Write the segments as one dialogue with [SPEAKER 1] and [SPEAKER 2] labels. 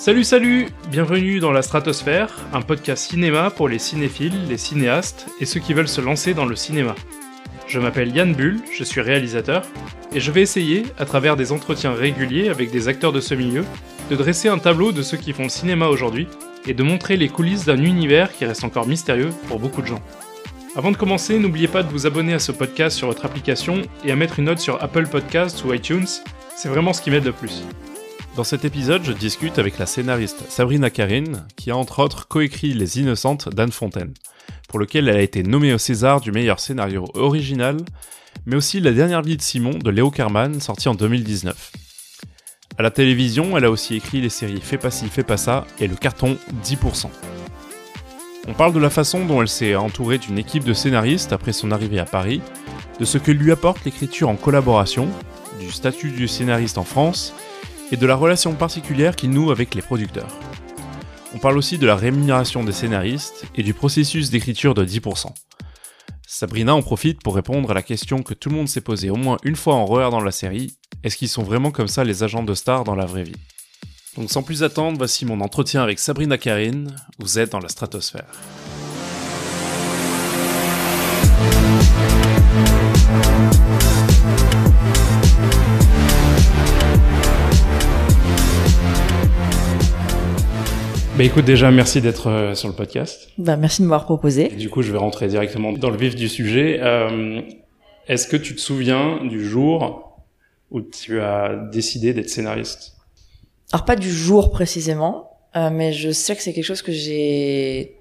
[SPEAKER 1] Salut salut Bienvenue dans la Stratosphère, un podcast cinéma pour les cinéphiles, les cinéastes et ceux qui veulent se lancer dans le cinéma. Je m'appelle Yann Bull, je suis réalisateur, et je vais essayer, à travers des entretiens réguliers avec des acteurs de ce milieu, de dresser un tableau de ceux qui font cinéma aujourd'hui et de montrer les coulisses d'un univers qui reste encore mystérieux pour beaucoup de gens. Avant de commencer, n'oubliez pas de vous abonner à ce podcast sur votre application et à mettre une note sur Apple Podcasts ou iTunes, c'est vraiment ce qui m'aide le plus.
[SPEAKER 2] Dans cet épisode, je discute avec la scénariste Sabrina Karine, qui a entre autres coécrit Les Innocentes d'Anne Fontaine, pour lequel elle a été nommée au César du meilleur scénario original, mais aussi La dernière vie de Simon de Léo Carman, sorti en 2019. À la télévision, elle a aussi écrit les séries Fais pas ci, fais pas ça et le carton 10%. On parle de la façon dont elle s'est entourée d'une équipe de scénaristes après son arrivée à Paris, de ce que lui apporte l'écriture en collaboration, du statut du scénariste en France et de la relation particulière qu'il noue avec les producteurs. On parle aussi de la rémunération des scénaristes et du processus d'écriture de 10%. Sabrina en profite pour répondre à la question que tout le monde s'est posée au moins une fois en regardant la série, est-ce qu'ils sont vraiment comme ça les agents de stars dans la vraie vie? Donc sans plus attendre, voici mon entretien avec Sabrina Karine, vous êtes dans la stratosphère.
[SPEAKER 1] Bah écoute, déjà, merci d'être euh, sur le podcast.
[SPEAKER 3] Bah, merci de m'avoir proposé.
[SPEAKER 1] Du coup, je vais rentrer directement dans le vif du sujet. Euh, Est-ce que tu te souviens du jour où tu as décidé d'être scénariste?
[SPEAKER 3] Alors pas du jour précisément, euh, mais je sais que c'est quelque chose que j'ai,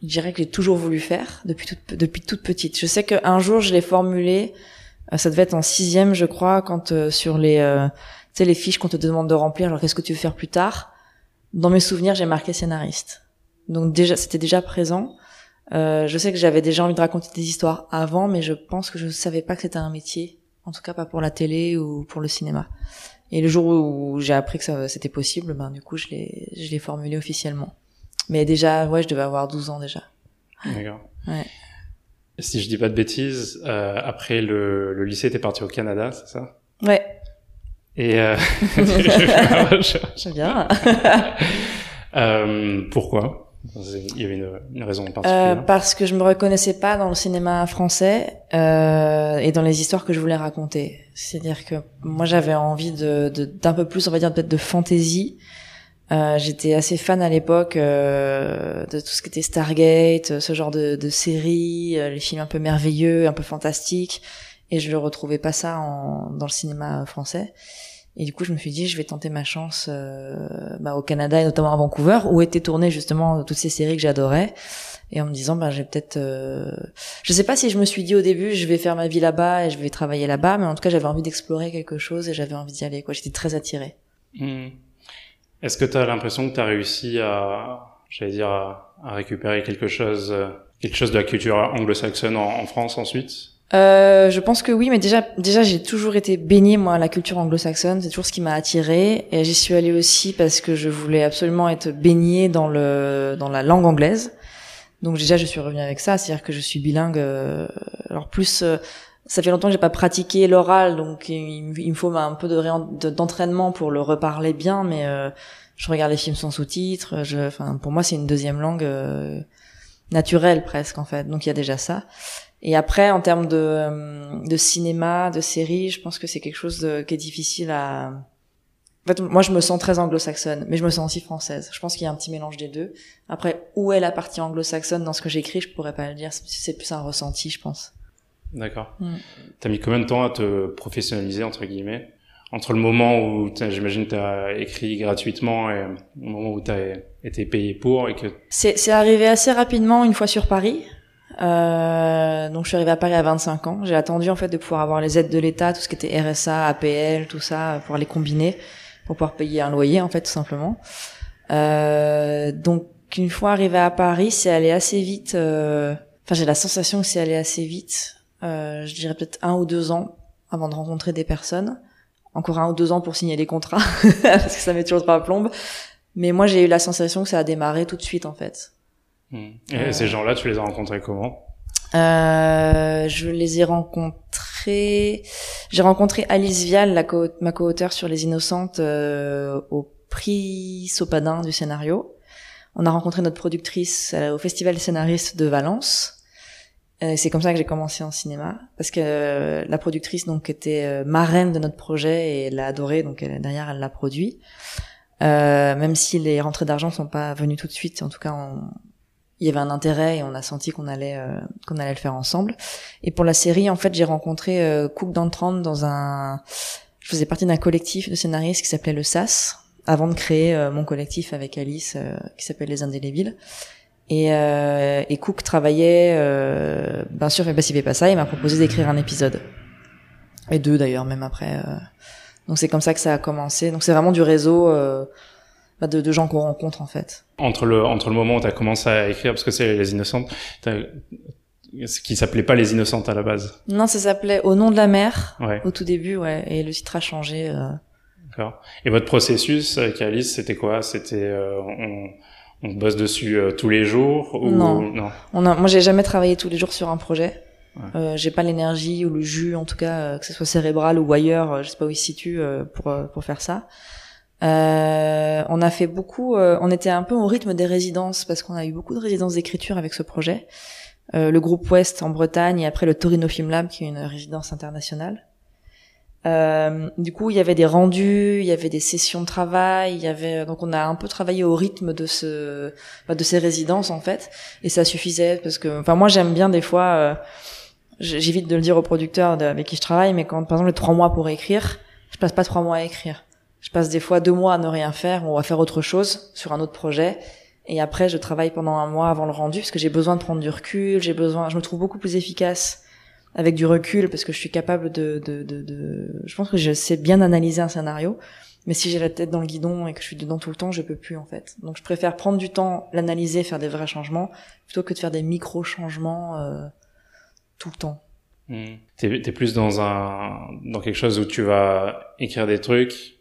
[SPEAKER 3] je dirais que j'ai toujours voulu faire depuis toute depuis toute petite. Je sais qu'un jour je l'ai formulé, euh, ça devait être en sixième, je crois, quand sur les, tu sais, les fiches qu'on te demande de remplir, genre qu'est-ce que tu veux faire plus tard? Dans mes souvenirs, j'ai marqué scénariste. Donc déjà, c'était déjà présent. Euh, je sais que j'avais déjà envie de raconter des histoires avant, mais je pense que je savais pas que c'était un métier. En tout cas, pas pour la télé ou pour le cinéma. Et le jour où j'ai appris que ça c'était possible, ben du coup, je l'ai je l'ai formulé officiellement. Mais déjà, ouais, je devais avoir 12 ans déjà.
[SPEAKER 1] D'accord.
[SPEAKER 3] Ouais.
[SPEAKER 1] Si je dis pas de bêtises, euh, après le, le lycée, t'es parti au Canada, c'est ça?
[SPEAKER 3] Ouais,
[SPEAKER 1] Et euh...
[SPEAKER 3] j'aime bien.
[SPEAKER 1] euh, pourquoi Il y avait une, une raison
[SPEAKER 3] Euh,
[SPEAKER 1] particulière.
[SPEAKER 3] parce que je me reconnaissais pas dans le cinéma français euh, et dans les histoires que je voulais raconter. C'est-à-dire que moi j'avais envie de de- d'un peu plus, on va dire peut-être de fantaisie. Euh, J'étais assez fan à l'époque euh, de tout ce qui était Stargate, ce genre de, de séries, euh, les films un peu merveilleux, un peu fantastiques, et je ne retrouvais pas ça en, dans le cinéma français. Et du coup, je me suis dit, je vais tenter ma chance euh, bah, au Canada et notamment à Vancouver, où étaient tournées justement toutes ces séries que j'adorais. Et en me disant, bah, j'ai peut-être, euh... je sais pas si je me suis dit au début, je vais faire ma vie là-bas et je vais travailler là-bas, mais en tout cas, j'avais envie d'explorer quelque chose et j'avais envie d'y aller. Quoi, j'étais très attirée.
[SPEAKER 1] Hmm. Est-ce que tu as l'impression que tu as réussi à, j'allais dire, à, récupérer quelque chose, euh, quelque chose de la culture anglo-saxonne en France ensuite?
[SPEAKER 3] Euh, je pense que oui, mais déjà, déjà, j'ai toujours été baignée moi à la culture anglo-saxonne. C'est toujours ce qui m'a attirée. Et j'y suis allée aussi parce que je voulais absolument être baignée dans le dans la langue anglaise. Donc déjà, je suis revenue avec ça, c'est-à-dire que je suis bilingue. euh, alors plus, euh, ça fait longtemps que j'ai pas pratiqué l'oral, donc il, me- faut un peu de d'entraînement pour le reparler bien. Mais euh, je regarde les films sans sous-titres. Enfin, pour moi, c'est une deuxième langue euh, naturelle presque en fait. Donc il y a déjà ça. Et après, en termes de, euh, de cinéma, de série, je pense que c'est quelque chose de, qui est difficile à... En fait, moi, je me sens très anglo-saxonne, mais je me sens aussi française. Je pense qu'il y a un petit mélange des deux. Après, où est la partie anglo-saxonne dans ce que j'écris, je pourrais pas le dire. C'est- plus un ressenti, je pense.
[SPEAKER 1] D'accord.
[SPEAKER 3] Hmm.
[SPEAKER 1] T'as mis combien de temps à te professionnaliser entre guillemets? Entre le moment où j'imagine t'as écrit gratuitement et le moment où t'as été payé pour et que
[SPEAKER 3] C'est c'est arrivé assez rapidement une fois sur Paris. Euh, donc je suis arrivée à Paris à 25 ans. J'ai attendu en fait de pouvoir avoir les aides de l'État, tout ce qui était RSA, APL, tout ça, pour les combiner, pour pouvoir payer un loyer en fait tout simplement. Euh, donc une fois arrivée à Paris, c'est allé assez vite. euh, Enfin j'ai la sensation que c'est allé assez vite. Euh, je dirais peut-être un ou deux ans avant de rencontrer des personnes. Encore un ou deux ans pour signer les contrats parce que ça met toujours trois plombes. Mais moi j'ai eu la sensation que ça a démarré tout de suite en fait.
[SPEAKER 1] Et
[SPEAKER 3] Euh.
[SPEAKER 1] ces gens-là, tu les as rencontrés comment?
[SPEAKER 3] Euh, je les ai rencontrés. J'ai rencontré Alice Vial, la co- ma co-auteure sur Les Innocentes, euh, au prix Sopadin du scénario. On a rencontré notre productrice au Festival scénariste de Valence. c'est comme ça que j'ai commencé en cinéma, parce que la productrice donc était marraine de notre projet et elle l'a adoré, donc derrière elle l'a produit. même si les rentrées d'argent sont pas venues tout de suite, en tout cas on, il y avait un intérêt et on a senti qu'on allait euh, qu'on allait le faire ensemble. Et pour la série, en fait, j'ai rencontré euh, Cook Dantrand dans un je faisais partie d'un collectif de scénaristes qui s'appelait le SAS avant de créer euh, mon collectif avec Alice qui s'appelle les Indélébiles. Et, et Cook travaillait bien sûr fait pas ça, il m'a proposé d'écrire un épisode. Et deux d'ailleurs même après donc c'est comme ça que ça a commencé. Donc c'est vraiment du réseau bah, de, de gens qu'on rencontre en fait.
[SPEAKER 2] Entre le entre le moment où tu as commencé à écrire parce que c'est les innocentes ce qui s'appelait pas les innocentes à la base.
[SPEAKER 3] Non, ça s'appelait Au nom de la mer ouais. au tout début ouais et le titre a changé euh...
[SPEAKER 2] D'accord. Et votre processus avec Alice, c'était quoi? C'était euh, on, on bosse dessus euh, tous les jours ou
[SPEAKER 3] non, non. On a, moi j'ai jamais travaillé tous les jours sur un projet. Ouais. Euh, j'ai pas l'énergie ou le jus en tout cas euh, que ce soit cérébral ou ailleurs, je sais pas où il se situe pour pour faire ça. Euh, on a fait beaucoup, euh, on était un peu au rythme des résidences parce qu'on a eu beaucoup de résidences d'écriture avec ce projet. Euh, le groupe Ouest en Bretagne et après le Torino Film Lab qui est une résidence internationale. Euh, du coup, il y avait des rendus, il y avait des sessions de travail, il y avait donc on a un peu travaillé au rythme de ce bah, de ces résidences en fait et ça suffisait parce que enfin moi j'aime bien des fois euh, j'évite de le dire aux producteurs avec qui je travaille mais quand par exemple les trois mois pour écrire, je passe pas trois mois à écrire je passe des fois deux mois à ne rien faire, on va faire autre chose sur un autre projet. Et après, je travaille pendant un mois avant le rendu parce que j'ai besoin de prendre du recul. J'ai besoin, je me trouve beaucoup plus efficace avec du recul parce que je suis capable de, de, de, de... je pense que je sais bien analyser un scénario. Mais si j'ai la tête dans le guidon et que je suis dedans tout le temps, je peux plus en fait. Donc je préfère prendre du temps, l'analyser, faire des vrais changements, plutôt que de faire des micro changements euh, tout le temps.
[SPEAKER 2] Mmh. T'es es plus dans un dans quelque chose où tu vas écrire des trucs,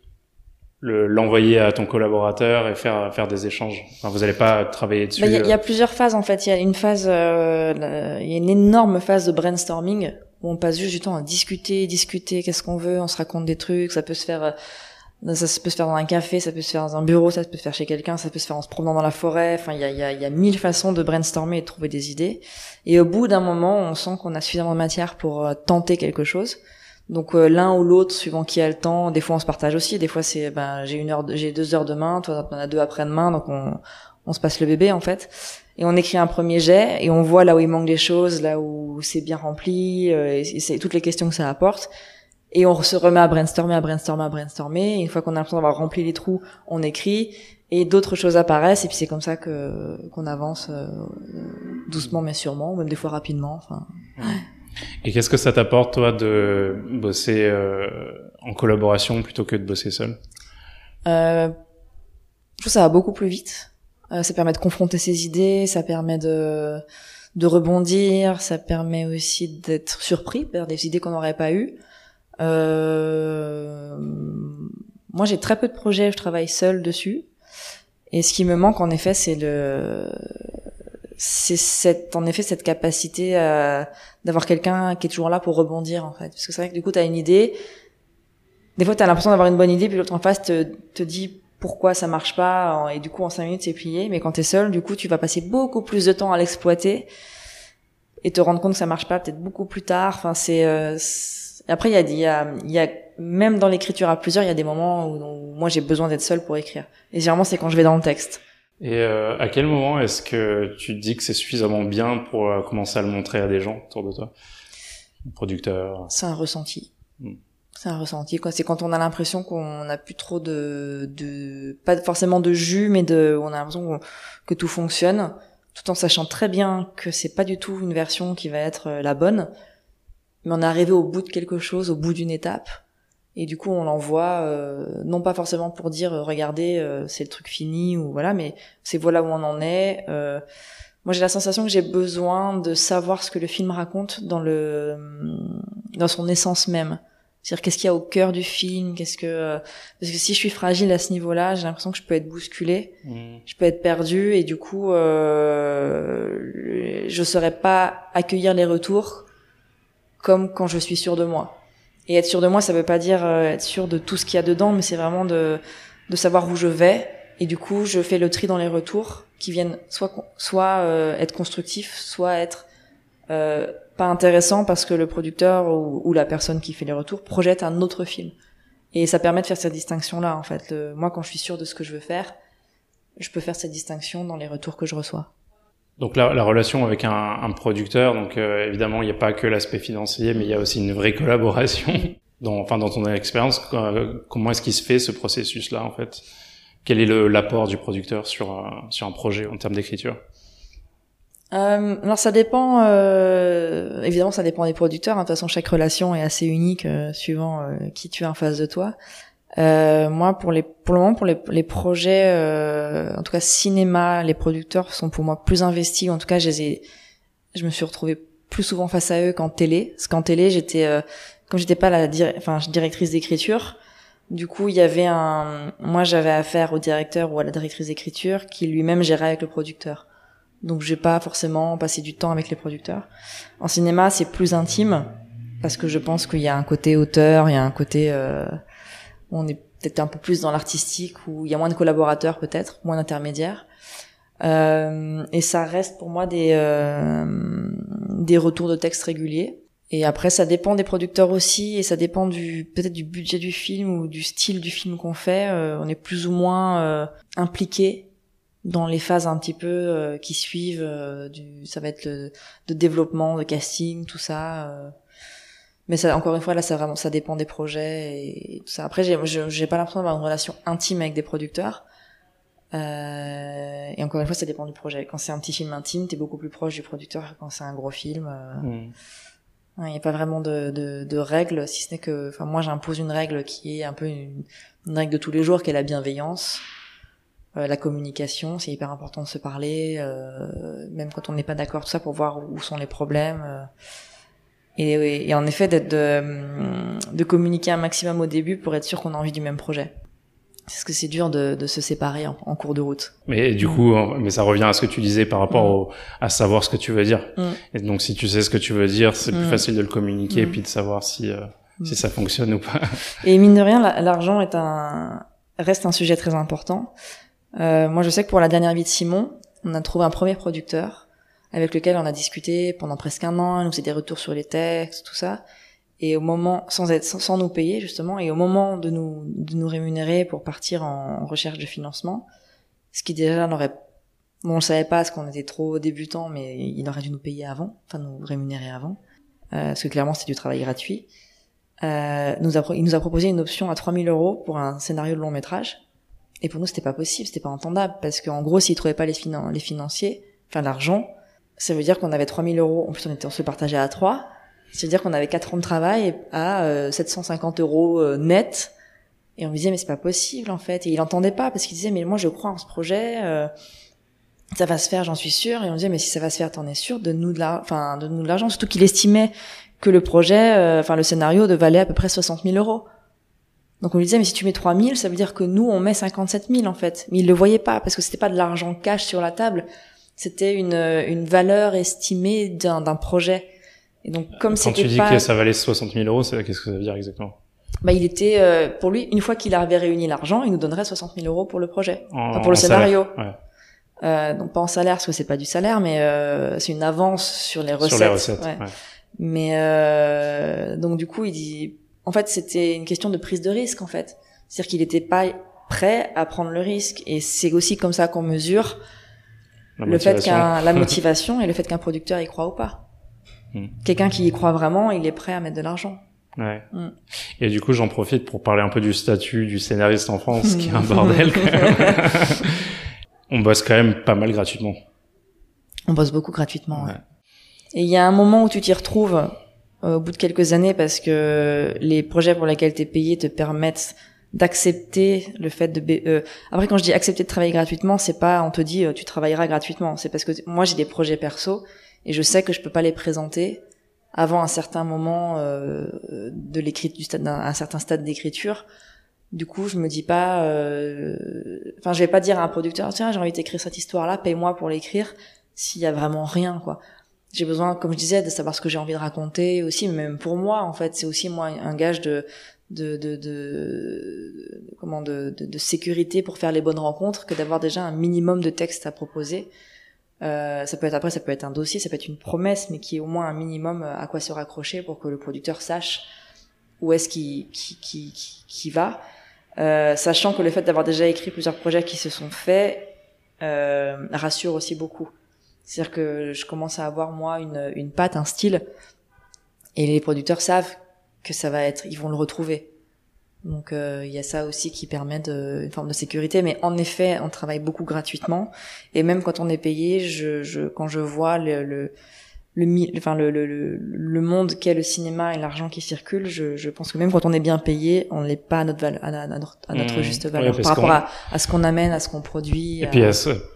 [SPEAKER 2] l'envoyer à ton collaborateur et faire faire des échanges. Enfin, vous n'allez pas travailler dessus.
[SPEAKER 3] Bah, il y, y, a plusieurs phases en fait. Il y a une phase, euh, il y a une énorme phase de brainstorming où on passe juste du temps à discuter, discuter, qu'est-ce qu'on veut, on se raconte des trucs. Ça peut se faire, euh, ça peut se faire dans un café, ça peut se faire dans un bureau, ça peut se faire chez quelqu'un, ça peut se faire en se promenant dans la forêt. Enfin, il y a, y, a, y a mille façons de brainstormer et de trouver des idées. Et au bout d'un moment, on sent qu'on a suffisamment de matière pour euh, tenter quelque chose. Donc euh, l'un ou l'autre, suivant qui a le temps. Des fois on se partage aussi. Des fois c'est ben j'ai une heure, j'ai deux heures demain, toi t'en as deux après-demain, donc on on se passe le bébé en fait. Et on écrit un premier jet et on voit là où il manque des choses, là où c'est bien rempli, euh, et c'est toutes les questions que ça apporte. Et on se remet à brainstormer, à brainstormer, à brainstormer. Et une fois qu'on a l'impression d'avoir rempli les trous, on écrit et d'autres choses apparaissent. Et puis c'est comme ça que qu'on avance euh, doucement mais sûrement, même des fois rapidement. Enfin.
[SPEAKER 2] Et qu'est-ce que ça t'apporte, toi, de bosser euh, en collaboration plutôt que de bosser seul?
[SPEAKER 3] Euh, Je trouve que ça va beaucoup plus vite. Euh, ça permet de confronter ses idées, ça permet de, de rebondir, ça permet aussi d'être surpris par des idées qu'on n'aurait pas eues. Euh, moi, j'ai très peu de projets, je travaille seul dessus. Et ce qui me manque, en effet, c'est le c'est cette en effet cette capacité euh, d'avoir quelqu'un qui est toujours là pour rebondir en fait. Parce que c'est vrai que du coup tu as une idée des fois tu as l'impression d'avoir une bonne idée puis l'autre en face te, te dit pourquoi ça marche pas et du coup en cinq minutes c'est plié. Mais quand tu es seul du coup tu vas passer beaucoup plus de temps à l'exploiter et te rendre compte que ça marche pas peut-être beaucoup plus tard. Enfin c'est euh, après il y a y a y a même dans l'écriture à plusieurs il y a des moments où moi j'ai besoin d'être seul pour écrire. Et généralement c'est quand je vais dans le texte
[SPEAKER 2] et euh, à quel moment est-ce que tu te dis que c'est suffisamment bien pour euh, commencer à le montrer à des gens autour de toi? Producteur
[SPEAKER 3] C'est un ressenti. Hmm. C'est un ressenti quoi. C'est quand on a l'impression qu'on n'a plus trop de, de, pas forcément de jus, mais de, on a l'impression que tout fonctionne, tout en sachant très bien que c'est pas du tout une version qui va être euh, la bonne, mais on est arrivé au bout de quelque chose, au bout d'une étape, et du coup on l'envoie euh, non pas forcément pour dire euh, regardez euh, c'est le truc fini ou voilà mais c'est voilà où on en est. Moi j'ai la sensation que j'ai besoin de savoir ce que le film raconte dans le dans son essence même. C'est-à-dire qu'est-ce qu'il y a au cœur du film qu'est-ce que parce que si je suis fragile à ce niveau-là j'ai l'impression que je peux être bousculée mmh. je peux être perdue et du coup euh, je saurais pas accueillir les retours comme quand je suis sûre de moi et être sûr de moi, ça veut pas dire euh, être sûr de tout ce qu'il y a dedans, mais c'est vraiment de de savoir où je vais et du coup je fais le tri dans les retours qui viennent soit soit euh, être constructifs, soit être euh, pas intéressants parce que le producteur ou, ou, la personne qui fait les retours projette un autre film. Et ça permet de faire cette distinction là en fait. moi quand je suis sûr de ce que je veux faire, je peux faire cette distinction dans les retours que je reçois.
[SPEAKER 1] Donc la, la relation avec un, un producteur, donc euh, évidemment il n'y a pas que l'aspect financier, mais il y a aussi une vraie collaboration. Dans, enfin dans ton expérience, comment est-ce qu'il se fait ce processus-là en fait? Quel est l'apport du producteur sur un, sur un projet en termes d'écriture?
[SPEAKER 3] Euh, alors ça dépend, euh, évidemment ça dépend des producteurs. De toute façon chaque relation est assez unique euh, suivant euh, qui tu as en face de toi. Euh, moi pour les pour le moment pour les, les projets, en tout cas cinéma, les producteurs sont pour moi plus investis. En tout cas je les je me suis retrouvée plus souvent face à eux qu'en télé. Parce qu'en télé j'étais comme j'étais pas la enfin directrice d'écriture, du coup, il y avait un, moi, j'avais affaire au directeur ou à la directrice d'écriture qui lui-même gérait avec le producteur. Donc, j'ai pas forcément passé du temps avec les producteurs. En cinéma, c'est plus intime parce que je pense qu'il y a un côté auteur, il y a un côté euh, on est peut-être un peu plus dans l'artistique où il y a moins de collaborateurs peut-être, moins d'intermédiaires. Euh, et ça reste pour moi des euh, des retours de texte réguliers et après, ça dépend des producteurs aussi, et ça dépend du peut-être du budget du film ou du style du film qu'on fait. Euh, on est plus ou moins euh, impliqué dans les phases un petit peu euh, qui suivent. Du, ça va être le, de développement, de casting, tout ça. Mais ça, encore une fois, là, ça vraiment, ça dépend des projets et, tout ça. Après, j'ai, j'ai pas l'impression d'avoir une relation intime avec des producteurs. et encore une fois, ça dépend du projet. Quand c'est un petit film intime, t'es beaucoup plus proche du producteur que quand c'est un gros film. Mmh. Il n'y a pas vraiment de, de, de règles, si ce n'est que, enfin, moi, j'impose une règle qui est un peu une, règle de tous les jours, qui est la bienveillance, euh, la communication. C'est hyper important de se parler, euh, même quand on n'est pas d'accord, tout ça, pour voir où sont les problèmes. Et, et, en effet, d'être de, de communiquer un maximum au début pour être sûr qu'on a envie du même projet parce que c'est dur de, de, se séparer en, cours de route.
[SPEAKER 1] Mais du coup, mais ça revient à ce que tu disais par rapport mm. au, à savoir ce que tu veux dire. Mm. Et donc, si tu sais ce que tu veux dire, c'est plus mm. facile de le communiquer et puis de savoir si euh, si ça fonctionne ou pas.
[SPEAKER 3] Et mine de rien, l'argent est un reste un sujet très important. Euh, moi, je sais que pour la dernière vie de Simon, on a trouvé un premier producteur avec lequel on a discuté pendant presque un an. Il nous faisait des retours sur les textes, tout ça et au moment sans être sans, nous payer justement et au moment de nous de nous rémunérer pour partir en recherche de financement ce qui déjà n'aurait bon on savait pas parce qu'on était trop débutants mais il aurait dû nous payer avant enfin nous rémunérer avant euh, parce que clairement c'était du travail gratuit euh, il nous a proposé une option à 3000 euros pour un scénario de long métrage et pour nous c'était pas possible c'était pas entendable parce qu'en gros s'il trouvait pas les, les financiers enfin l'argent ça veut dire qu'on avait 3000 euros en plus on était on se partageait à trois c'est-à-dire qu'on avait quatre ans de travail à 750 euh, euros euh, net. Et on me disait, mais c'est pas possible, en fait. Et il entendait pas, parce qu'il disait, mais moi, je crois en ce projet, euh, ça va se faire, j'en suis sûr. Et on disait, mais si ça va se faire, t'en es sûr, de nous de enfin, de l'argent. Surtout qu'il estimait que le projet, enfin, le scénario de valait à peu près 60 000 euros. Donc on lui disait, mais si tu mets 3 000, ça veut dire que nous, on met 57 000, en fait. Mais il le voyait pas, parce que c'était pas de l'argent cash sur la table. C'était une, une valeur estimée d'un, d'un projet.
[SPEAKER 1] Et donc, comme Quand tu dis que ça valait 60 000 euros, qu'est-ce que ça veut dire exactement?
[SPEAKER 3] Bah, il était euh, pour lui une fois qu'il avait réuni l'argent, il nous donnerait 60 000 euros pour le projet, pour le scénario. Ouais. Euh, donc pas en salaire parce que c'est pas du salaire, mais euh, c'est une avance sur les recettes. Sur les recettes. Ouais. Mais euh, donc du coup, il dit, en fait, c'était une question de prise de risque en fait, c'est-à-dire qu'il n'était pas prêt à prendre le risque, et c'est aussi comme ça qu'on mesure le fait qu'un la motivation et le fait qu'un producteur y croit ou pas. Hmm. Quelqu'un qui y croit vraiment, il est prêt à mettre de l'argent.
[SPEAKER 1] Ouais. Hmm. Et du coup, j'en profite pour parler un peu du statut du scénariste en France, qui est un bordel. Quand même. On bosse quand même pas mal gratuitement.
[SPEAKER 3] On bosse beaucoup gratuitement. Ouais. Et il y a un moment où tu t'y retrouves euh, au bout de quelques années parce que les projets pour lesquels tu es payé te permettent d'accepter le fait de euh, après quand je dis accepter de travailler gratuitement c'est pas on te dit euh, tu travailleras gratuitement. C'est parce que moi j'ai des projets perso et je sais que je peux pas les présenter avant un certain moment euh, de l'écriture du stade un certain stade d'écriture. Du coup je me dis pas euh, enfin je vais pas dire à un producteur tiens j'ai envie d'écrire cette histoire là paye-moi pour l'écrire s'il y a vraiment rien quoi. J'ai besoin comme je disais de savoir ce que j'ai envie de raconter aussi même pour moi en fait c'est aussi moi un gage de de, de, de, comment de, de, de, sécurité pour faire les bonnes rencontres que d'avoir déjà un minimum de texte à proposer. Euh, ça peut être après, ça peut être un dossier, ça peut être une promesse, mais qui est au moins un minimum à quoi se raccrocher pour que le producteur sache où est-ce qu'il qui, qui, qui, qui, va, euh, sachant que le fait d'avoir déjà écrit plusieurs projets qui se sont faits euh, rassure aussi beaucoup. C'est-à-dire que je commence à avoir moi une, une patte, un style, et les producteurs savent que ça va être, ils vont le retrouver. Donc euh, il y a ça aussi qui permet de, une forme de sécurité. Mais en effet, on travaille beaucoup gratuitement. Et même quand on est payé, je, je quand je vois le, le le, enfin le, le, le monde qu'est le cinéma et l'argent qui circule, je, je pense que même quand on est bien payé, on n'est pas à notre, à notre, à notre mmh. juste valeur par rapport à, à, ce qu'on amène, à ce qu'on produit.
[SPEAKER 2] Et puis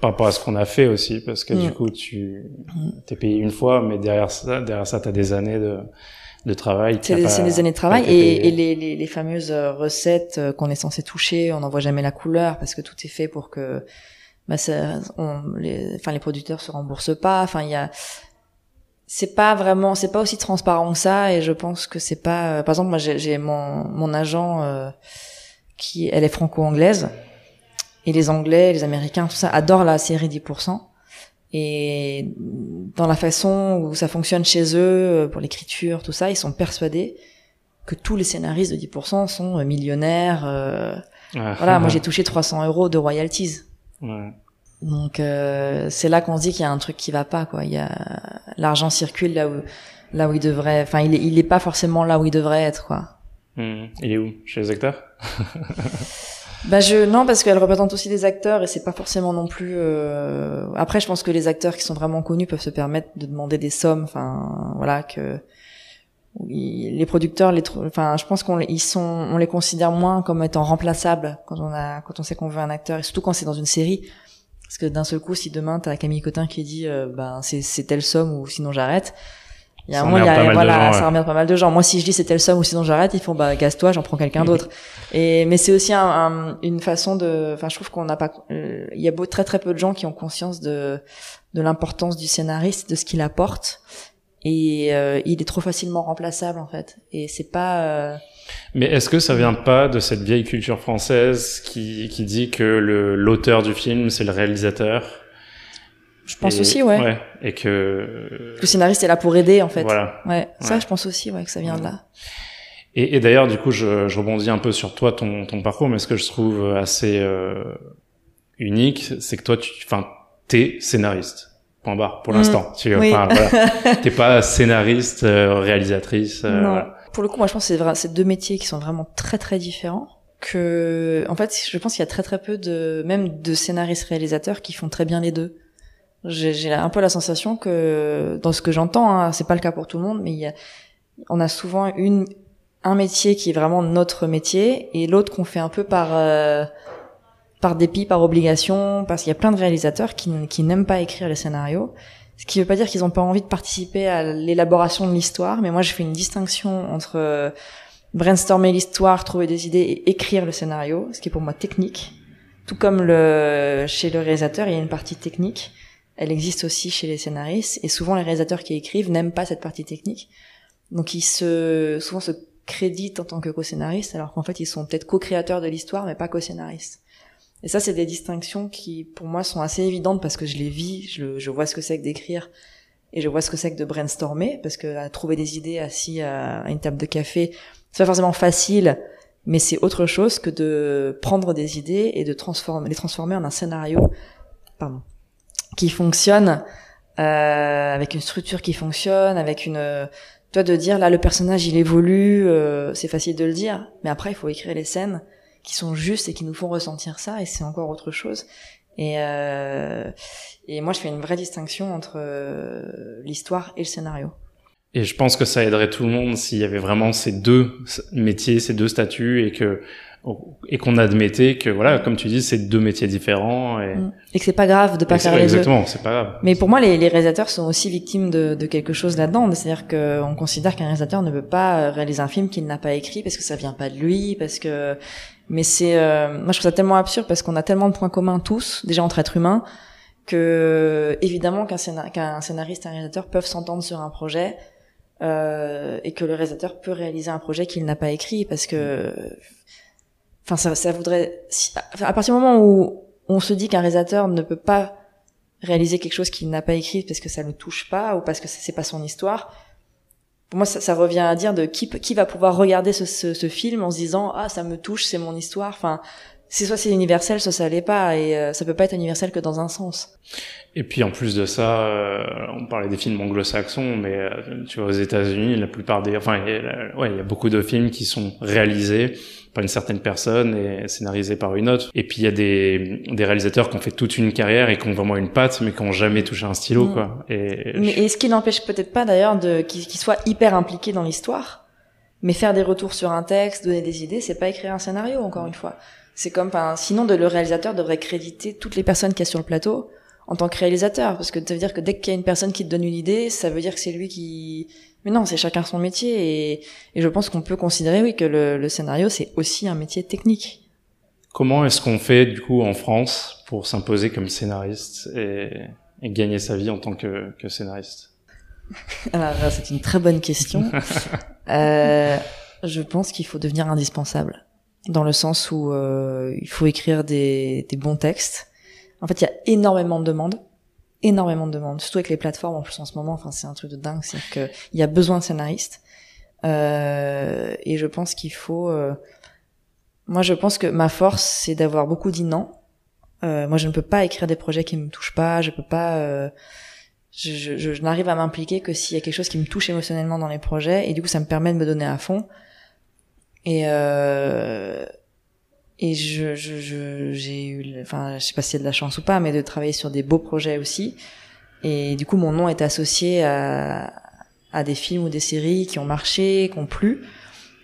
[SPEAKER 2] par rapport à ce qu'on a fait aussi, parce que du mmh. coup tu mmh. t'es payé une fois, mais derrière ça, derrière ça, t'as des années de de travail.
[SPEAKER 3] C'est des, années de travail et, et les, les, les, fameuses euh, recettes euh, qu'on est censé toucher, on n'en voit jamais la couleur parce que tout est fait pour que bah ça, on, les, enfin les producteurs se remboursent pas. Enfin il y a c'est pas vraiment c'est pas aussi transparent que ça et je pense que c'est pas euh, par exemple moi j'ai mon mon agent euh, qui elle est franco-anglaise et les anglais les américains tout ça adorent la série 10% et dans la façon où ça fonctionne chez eux euh, pour l'écriture tout ça ils sont persuadés que tous les scénaristes de 10% sont millionnaires ah. voilà moi j'ai touché 300 euros de royalties ouais. Donc euh, c'est là qu'on se dit qu'il y a un truc qui va pas quoi. Il y a l'argent circule là où là où il devrait. Enfin il est il est pas forcément là où il devrait être quoi.
[SPEAKER 2] Hmm. Il est où? Chez les acteurs?
[SPEAKER 3] Bah je non parce qu'elle représente aussi des acteurs et c'est pas forcément non plus. Euh... Après je pense que les acteurs qui sont vraiment connus peuvent se permettre de demander des sommes. Enfin voilà que les producteurs les enfin je pense qu'on ils sont on les considère moins comme étant remplaçables quand on a quand on sait qu'on veut un acteur et surtout quand c'est dans une série parce que d'un seul coup, si demain t'as Camille Cotin qui dit, euh, ben c'est c'est telle somme ou sinon j'arrête. Il y a un moment, il y a, voilà, ça remet pas mal de gens. Moi, si je dis c'est telle somme ou sinon j'arrête, ils font bah gasse-toi, j'en prends quelqu'un d'autre. Et mais c'est aussi un, une façon de, enfin, je trouve qu'on n'a pas, euh, il y a beau, très très peu de gens qui ont conscience de de l'importance du scénariste, de ce qu'il apporte, et euh, il est trop facilement remplaçable en fait. Et c'est pas
[SPEAKER 2] mais est-ce que ça vient pas de cette vieille culture française qui, qui dit que le, l'auteur du film, c'est le réalisateur?
[SPEAKER 3] Je pense aussi, ouais. ouais.
[SPEAKER 2] Et que...
[SPEAKER 3] Le scénariste est là pour aider, en fait. Voilà. Ouais, ça, je pense aussi, ouais, que ça vient de là.
[SPEAKER 2] Et, et d'ailleurs, du coup, je, je, rebondis un peu sur toi, ton, ton parcours, mais ce que je trouve assez euh, unique, c'est que toi, tu, enfin, t'es scénariste. Point barre, pour l'instant. Mm. Tu, oui. enfin, voilà. T'es pas scénariste, euh, réalisatrice. Euh,
[SPEAKER 3] non. Voilà pour le coup, moi, je pense que c'est c'est deux métiers qui sont vraiment très très différents. Que, en fait, je pense qu'il y a très très peu de, même de scénaristes réalisateurs qui font très bien les deux. J'ai un peu la sensation que, dans ce que j'entends, hein, c'est pas le cas pour tout le monde, mais il y a, on a souvent une, un métier qui est vraiment notre métier et l'autre qu'on fait un peu par, euh, par dépit, par obligation, parce qu'il y a plein de réalisateurs qui, qui n'aiment pas écrire les scénarios ce qui veut pas dire qu'ils ont pas envie de participer à l'élaboration de l'histoire, mais moi je fais une distinction entre euh, brainstormer l'histoire, trouver des idées et écrire le scénario, ce qui est pour moi technique. Tout comme le chez le réalisateur, il y a une partie technique. Elle existe aussi chez les scénaristes et souvent les réalisateurs qui écrivent n'aiment pas cette partie technique. Donc ils se souvent se créditent en tant que co-scénaristes alors qu'en fait ils sont peut-être co-créateurs de l'histoire mais pas co-scénaristes. Et ça, c'est des distinctions qui, pour moi, sont assez évidentes parce que je les vis, je, je vois ce que c'est que d'écrire et je vois ce que c'est que de brainstormer parce que trouver des idées assis à, une table de café, c'est pas forcément facile, mais c'est autre chose que de prendre des idées et de transformer, les transformer en un scénario, pardon, qui fonctionne euh, avec une structure qui fonctionne, avec une toi de dire là le personnage il évolue, euh, c'est facile de le dire, mais après il faut écrire les scènes qui sont justes et qui nous font ressentir ça et c'est encore autre chose. Et euh, et moi je fais une vraie distinction entre euh, l'histoire et le scénario.
[SPEAKER 2] Et je pense que ça aiderait tout le monde s'il y avait vraiment ces deux métiers ces deux statuts et que et qu'on admettait que voilà comme tu dis c'est deux métiers différents et, mm.
[SPEAKER 3] et que c'est pas grave de pas faire les
[SPEAKER 2] exactement c'est pas grave.
[SPEAKER 3] Mais pour moi les, les réalisateurs sont aussi victimes de, de quelque chose là-dedans. C'est-à-dire qu'on considère qu'un réalisateur ne peut pas réaliser un film qu'il n'a pas écrit parce que ça vient pas de lui parce que mais c'est, euh, moi je trouve ça tellement absurde parce qu'on a tellement de points communs tous, déjà entre êtres humains, que évidemment qu'un scénariste et un réalisateur peuvent s'entendre sur un projet, euh, et que le réalisateur peut réaliser un projet qu'il n'a pas écrit parce que enfin ça, ça voudrait à partir du moment où on se dit qu'un réalisateur ne peut pas réaliser quelque chose qu'il n'a pas écrit parce que ça ne le touche pas ou parce que c'est pas son histoire pour moi ça, ça, revient à dire de qui qui va pouvoir regarder ce, ce, ce film en se disant ah ça me touche c'est mon histoire enfin c'est soit c'est universel, soit ça l'est pas, et euh, ça peut pas être universel que dans un sens.
[SPEAKER 1] Et puis en plus de ça, euh, on parlait des films anglo-saxons, mais euh, tu vois aux États-Unis, la plupart des, enfin, il y a, ouais, il y a beaucoup de films qui sont réalisés par une certaine personne et scénarisés par une autre. Et puis il y a des, des réalisateurs qui ont fait toute une carrière et qui ont vraiment une patte, mais qui ont jamais touché un stylo, mm. quoi.
[SPEAKER 3] Et, mais, ce qui n'empêche peut-être pas d'ailleurs de qu'ils soient hyper impliqués dans l'histoire? Mais faire des retours sur un texte, donner des idées, c'est pas écrire un scénario, encore une fois. C'est comme, enfin, sinon de, le réalisateur devrait créditer toutes les personnes qu'il y a sur le plateau en tant que réalisateur, parce que ça veut dire que dès qu'il y a une personne qui te donne une idée, ça veut dire que c'est lui qui. Mais non, c'est chacun son métier, et, et je pense qu'on peut considérer, oui, que le, le scénario c'est aussi un métier technique.
[SPEAKER 1] Comment est-ce qu'on fait du coup en France pour s'imposer comme scénariste et, et, gagner sa vie en tant que, que scénariste?
[SPEAKER 3] Alors c'est une très bonne question. euh, je pense qu'il faut devenir indispensable dans le sens où euh, il faut écrire des, des, bons textes. En fait, il y a énormément de demandes, énormément de demandes, surtout avec les plateformes en plus en ce moment. Enfin, c'est un truc de dingue, c'est que il y a besoin de scénaristes. Euh, et je pense qu'il faut. Euh, moi, je pense que ma force, c'est d'avoir beaucoup dit non. Euh, moi, je ne peux pas écrire des projets qui me touchent pas. Je peux pas. Euh, je, je, je n'arrive à m'impliquer que s'il y a quelque chose qui me touche émotionnellement dans les projets, et du coup, ça me permet de me donner à fond. Et euh, et je je j'ai eu enfin je sais pas si c'est de la chance ou pas mais de travailler sur des beaux projets aussi. Et du coup mon nom est associé à à des films ou des séries qui ont marché qui ont plu.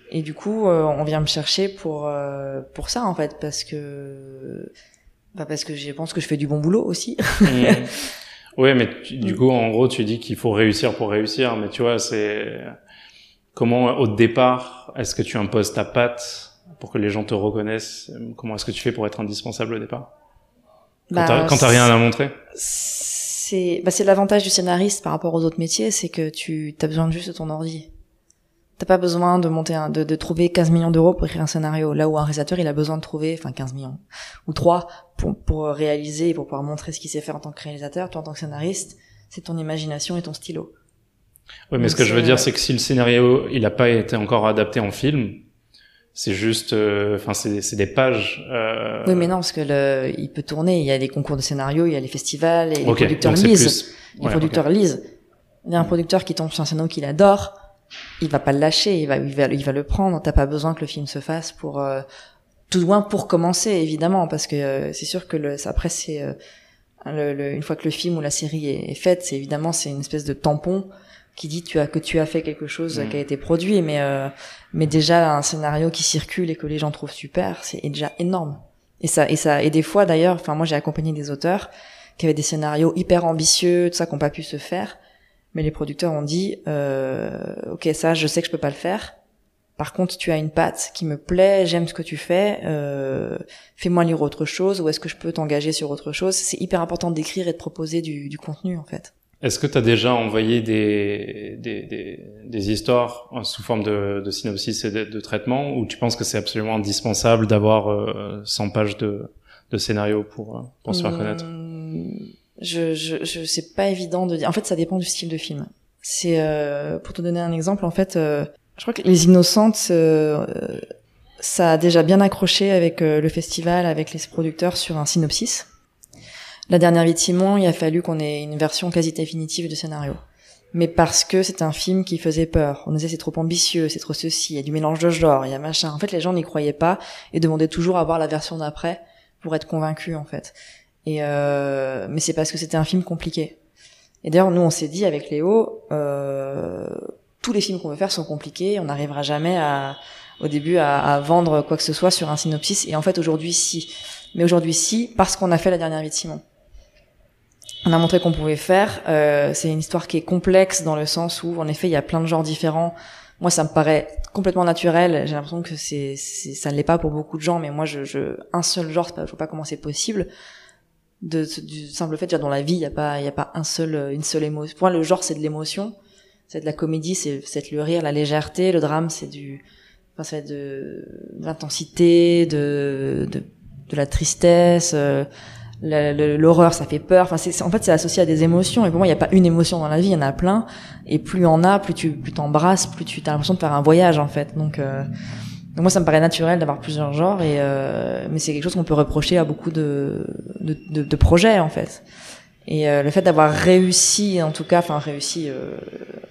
[SPEAKER 3] Et du coup euh, on vient me chercher pour euh, pour ça en fait parce que bah parce que je pense que je fais du bon boulot aussi. Mmh.
[SPEAKER 1] Oui, mais du coup, en gros, tu dis qu'il faut réussir pour réussir, mais tu vois, c'est Comment, au départ, est-ce que tu imposes ta patte pour que les gens te reconnaissent? Comment est-ce que tu fais pour être indispensable au départ? Quand bah, t'as rien à montrer?
[SPEAKER 3] C'est bah, c'est l'avantage du scénariste par rapport aux autres métiers, c'est que tu as besoin juste de ton ordi. T'as pas besoin de monter un, de, de trouver 15 millions d'euros pour écrire un scénario. Là où un réalisateur, il a besoin de trouver, enfin 15 millions ou 3 pour, pour réaliser, pour pouvoir montrer ce qu'il sait faire en tant que réalisateur. Toi, en tant que scénariste, c'est ton imagination et ton stylo.
[SPEAKER 1] Oui, mais ce que je veux dire, c'est que si le scénario il a pas été encore adapté en film, c'est juste, euh, enfin, c'est des pages. Euh...
[SPEAKER 3] Oui, mais non, parce que le, il peut tourner. Il y a les concours de scénario, il y a les festivals, et les producteurs lisent. Les producteurs lisent. Il y a un producteur qui tombe sur un scénario qu'il adore, il va pas le lâcher, il va, il va, il va le prendre. T'as pas besoin que le film se fasse pour, euh, tout loin pour commencer, évidemment, parce que euh, c'est sûr que le, après c'est le, le, une fois que le film ou la série est, est faite, c'est évidemment c'est une espèce de tampon qui dit tu as que tu as fait quelque chose mm. qui a été produit mais euh, mais déjà un scénario qui circule et que les gens trouvent super c'est déjà énorme. Et ça et ça et des fois d'ailleurs enfin moi j'ai accompagné des auteurs qui avaient des scénarios hyper ambitieux tout ça qui n'ont pas pu se faire. Mais les producteurs ont dit euh, ok ça je sais que je peux pas le faire. Par contre tu as une patte qui me plaît j'aime ce que tu fais euh, fais-moi lire autre chose ou est-ce que je peux t'engager sur autre chose? C'est hyper important d'écrire et de proposer du, du contenu en fait
[SPEAKER 1] est-ce que tu as déjà envoyé des, des, des, des, histoires sous forme de, de synopsis et de, de, traitement ou tu penses que c'est absolument indispensable d'avoir euh, 100 pages de, de scénario pour, euh, pour se faire connaître?
[SPEAKER 3] mmh, je, je, je c'est pas évident de dire. En fait, ça dépend du style de film. C'est euh, pour te donner un exemple. En fait, euh, je crois que Les Innocentes, euh, ça a déjà bien accroché avec le festival, avec les producteurs sur un synopsis. La dernière vie de Simon, il a fallu qu'on ait une version quasi définitive de scénario. Mais parce que c'est un film qui faisait peur. On disait c'est trop ambitieux, c'est trop ceci, il y a du mélange de genres, il y a machin. En fait, les gens n'y croyaient pas et demandaient toujours à voir la version d'après pour être convaincus, en fait. Et euh... mais c'est parce que c'était un film compliqué. Et d'ailleurs, nous, on s'est dit avec Léo, euh... tous les films qu'on veut faire sont compliqués, on n'arrivera jamais à, au début, à, à, vendre quoi que ce soit sur un synopsis. Et en fait, aujourd'hui, si. Mais aujourd'hui, si, parce qu'on a fait la dernière vie de Simon on a montré qu'on pouvait faire. Euh, c'est une histoire qui est complexe dans le sens où, en effet, il y a plein de genres différents. Moi, ça me paraît complètement naturel. J'ai l'impression que c'est, ça ne l'est pas pour beaucoup de gens, mais moi, je, je un seul genre, je vois pas comment c'est possible. De, du simple fait, déjà dans la vie, il y a pas, il y a pas un seul, une seule émotion. Pour moi, le genre, c'est de l'émotion. C'est de la comédie, c'est c'est le rire, la légèreté. Le drame, c'est du, enfin, c'est de, de l'intensité, de, de, de la tristesse. euh, l'horreur ça fait peur. Enfin c'est en fait c'est associé à des émotions. Et pour moi il n'y a pas une émotion dans la vie il y en a plein. Et plus en a plus tu plus t'embrasses plus tu as l'impression de faire un voyage en fait. Donc euh, donc moi ça me paraît naturel d'avoir plusieurs genres. Et euh, mais c'est quelque chose qu'on peut reprocher à beaucoup de de, de, de projets en fait. Et euh, le fait d'avoir réussi en tout cas enfin réussi euh,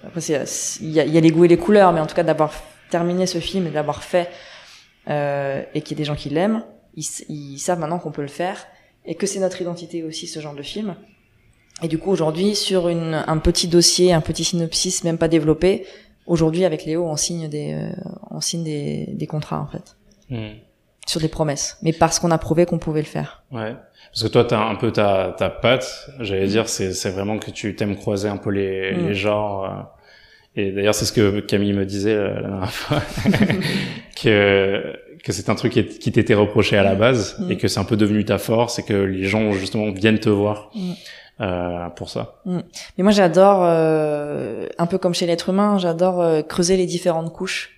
[SPEAKER 3] après il y a, y a les goûts et les couleurs mais en tout cas d'avoir terminé ce film et d'avoir fait euh, et qu'il y ait des gens qui l'aiment ils savent maintenant qu'on peut le faire et que c'est notre identité aussi ce genre de film. Et du coup aujourd'hui sur une, un petit dossier, un petit synopsis même pas développé, aujourd'hui avec Léo on signe des euh, on signe des, des contrats en fait
[SPEAKER 1] Hmm.
[SPEAKER 3] sur des promesses, mais parce qu'on a prouvé qu'on pouvait le faire.
[SPEAKER 1] Ouais. Parce que toi, t'as un peu ta, ta patte, j'allais dire, c'est, c'est vraiment que tu t'aimes croiser un peu les,
[SPEAKER 3] Mm.
[SPEAKER 1] les genres. Et d'ailleurs, c'est ce que Camille me disait euh, la dernière fois, que, que c'est un truc qui, t'était reproché à la base
[SPEAKER 3] Mm.
[SPEAKER 1] et que c'est un peu devenu ta force et que les gens, justement, viennent te voir
[SPEAKER 3] Mm.
[SPEAKER 1] euh, pour ça.
[SPEAKER 3] Mais moi j'adore euh, un peu comme chez l'être humain, j'adore euh, creuser les différentes couches.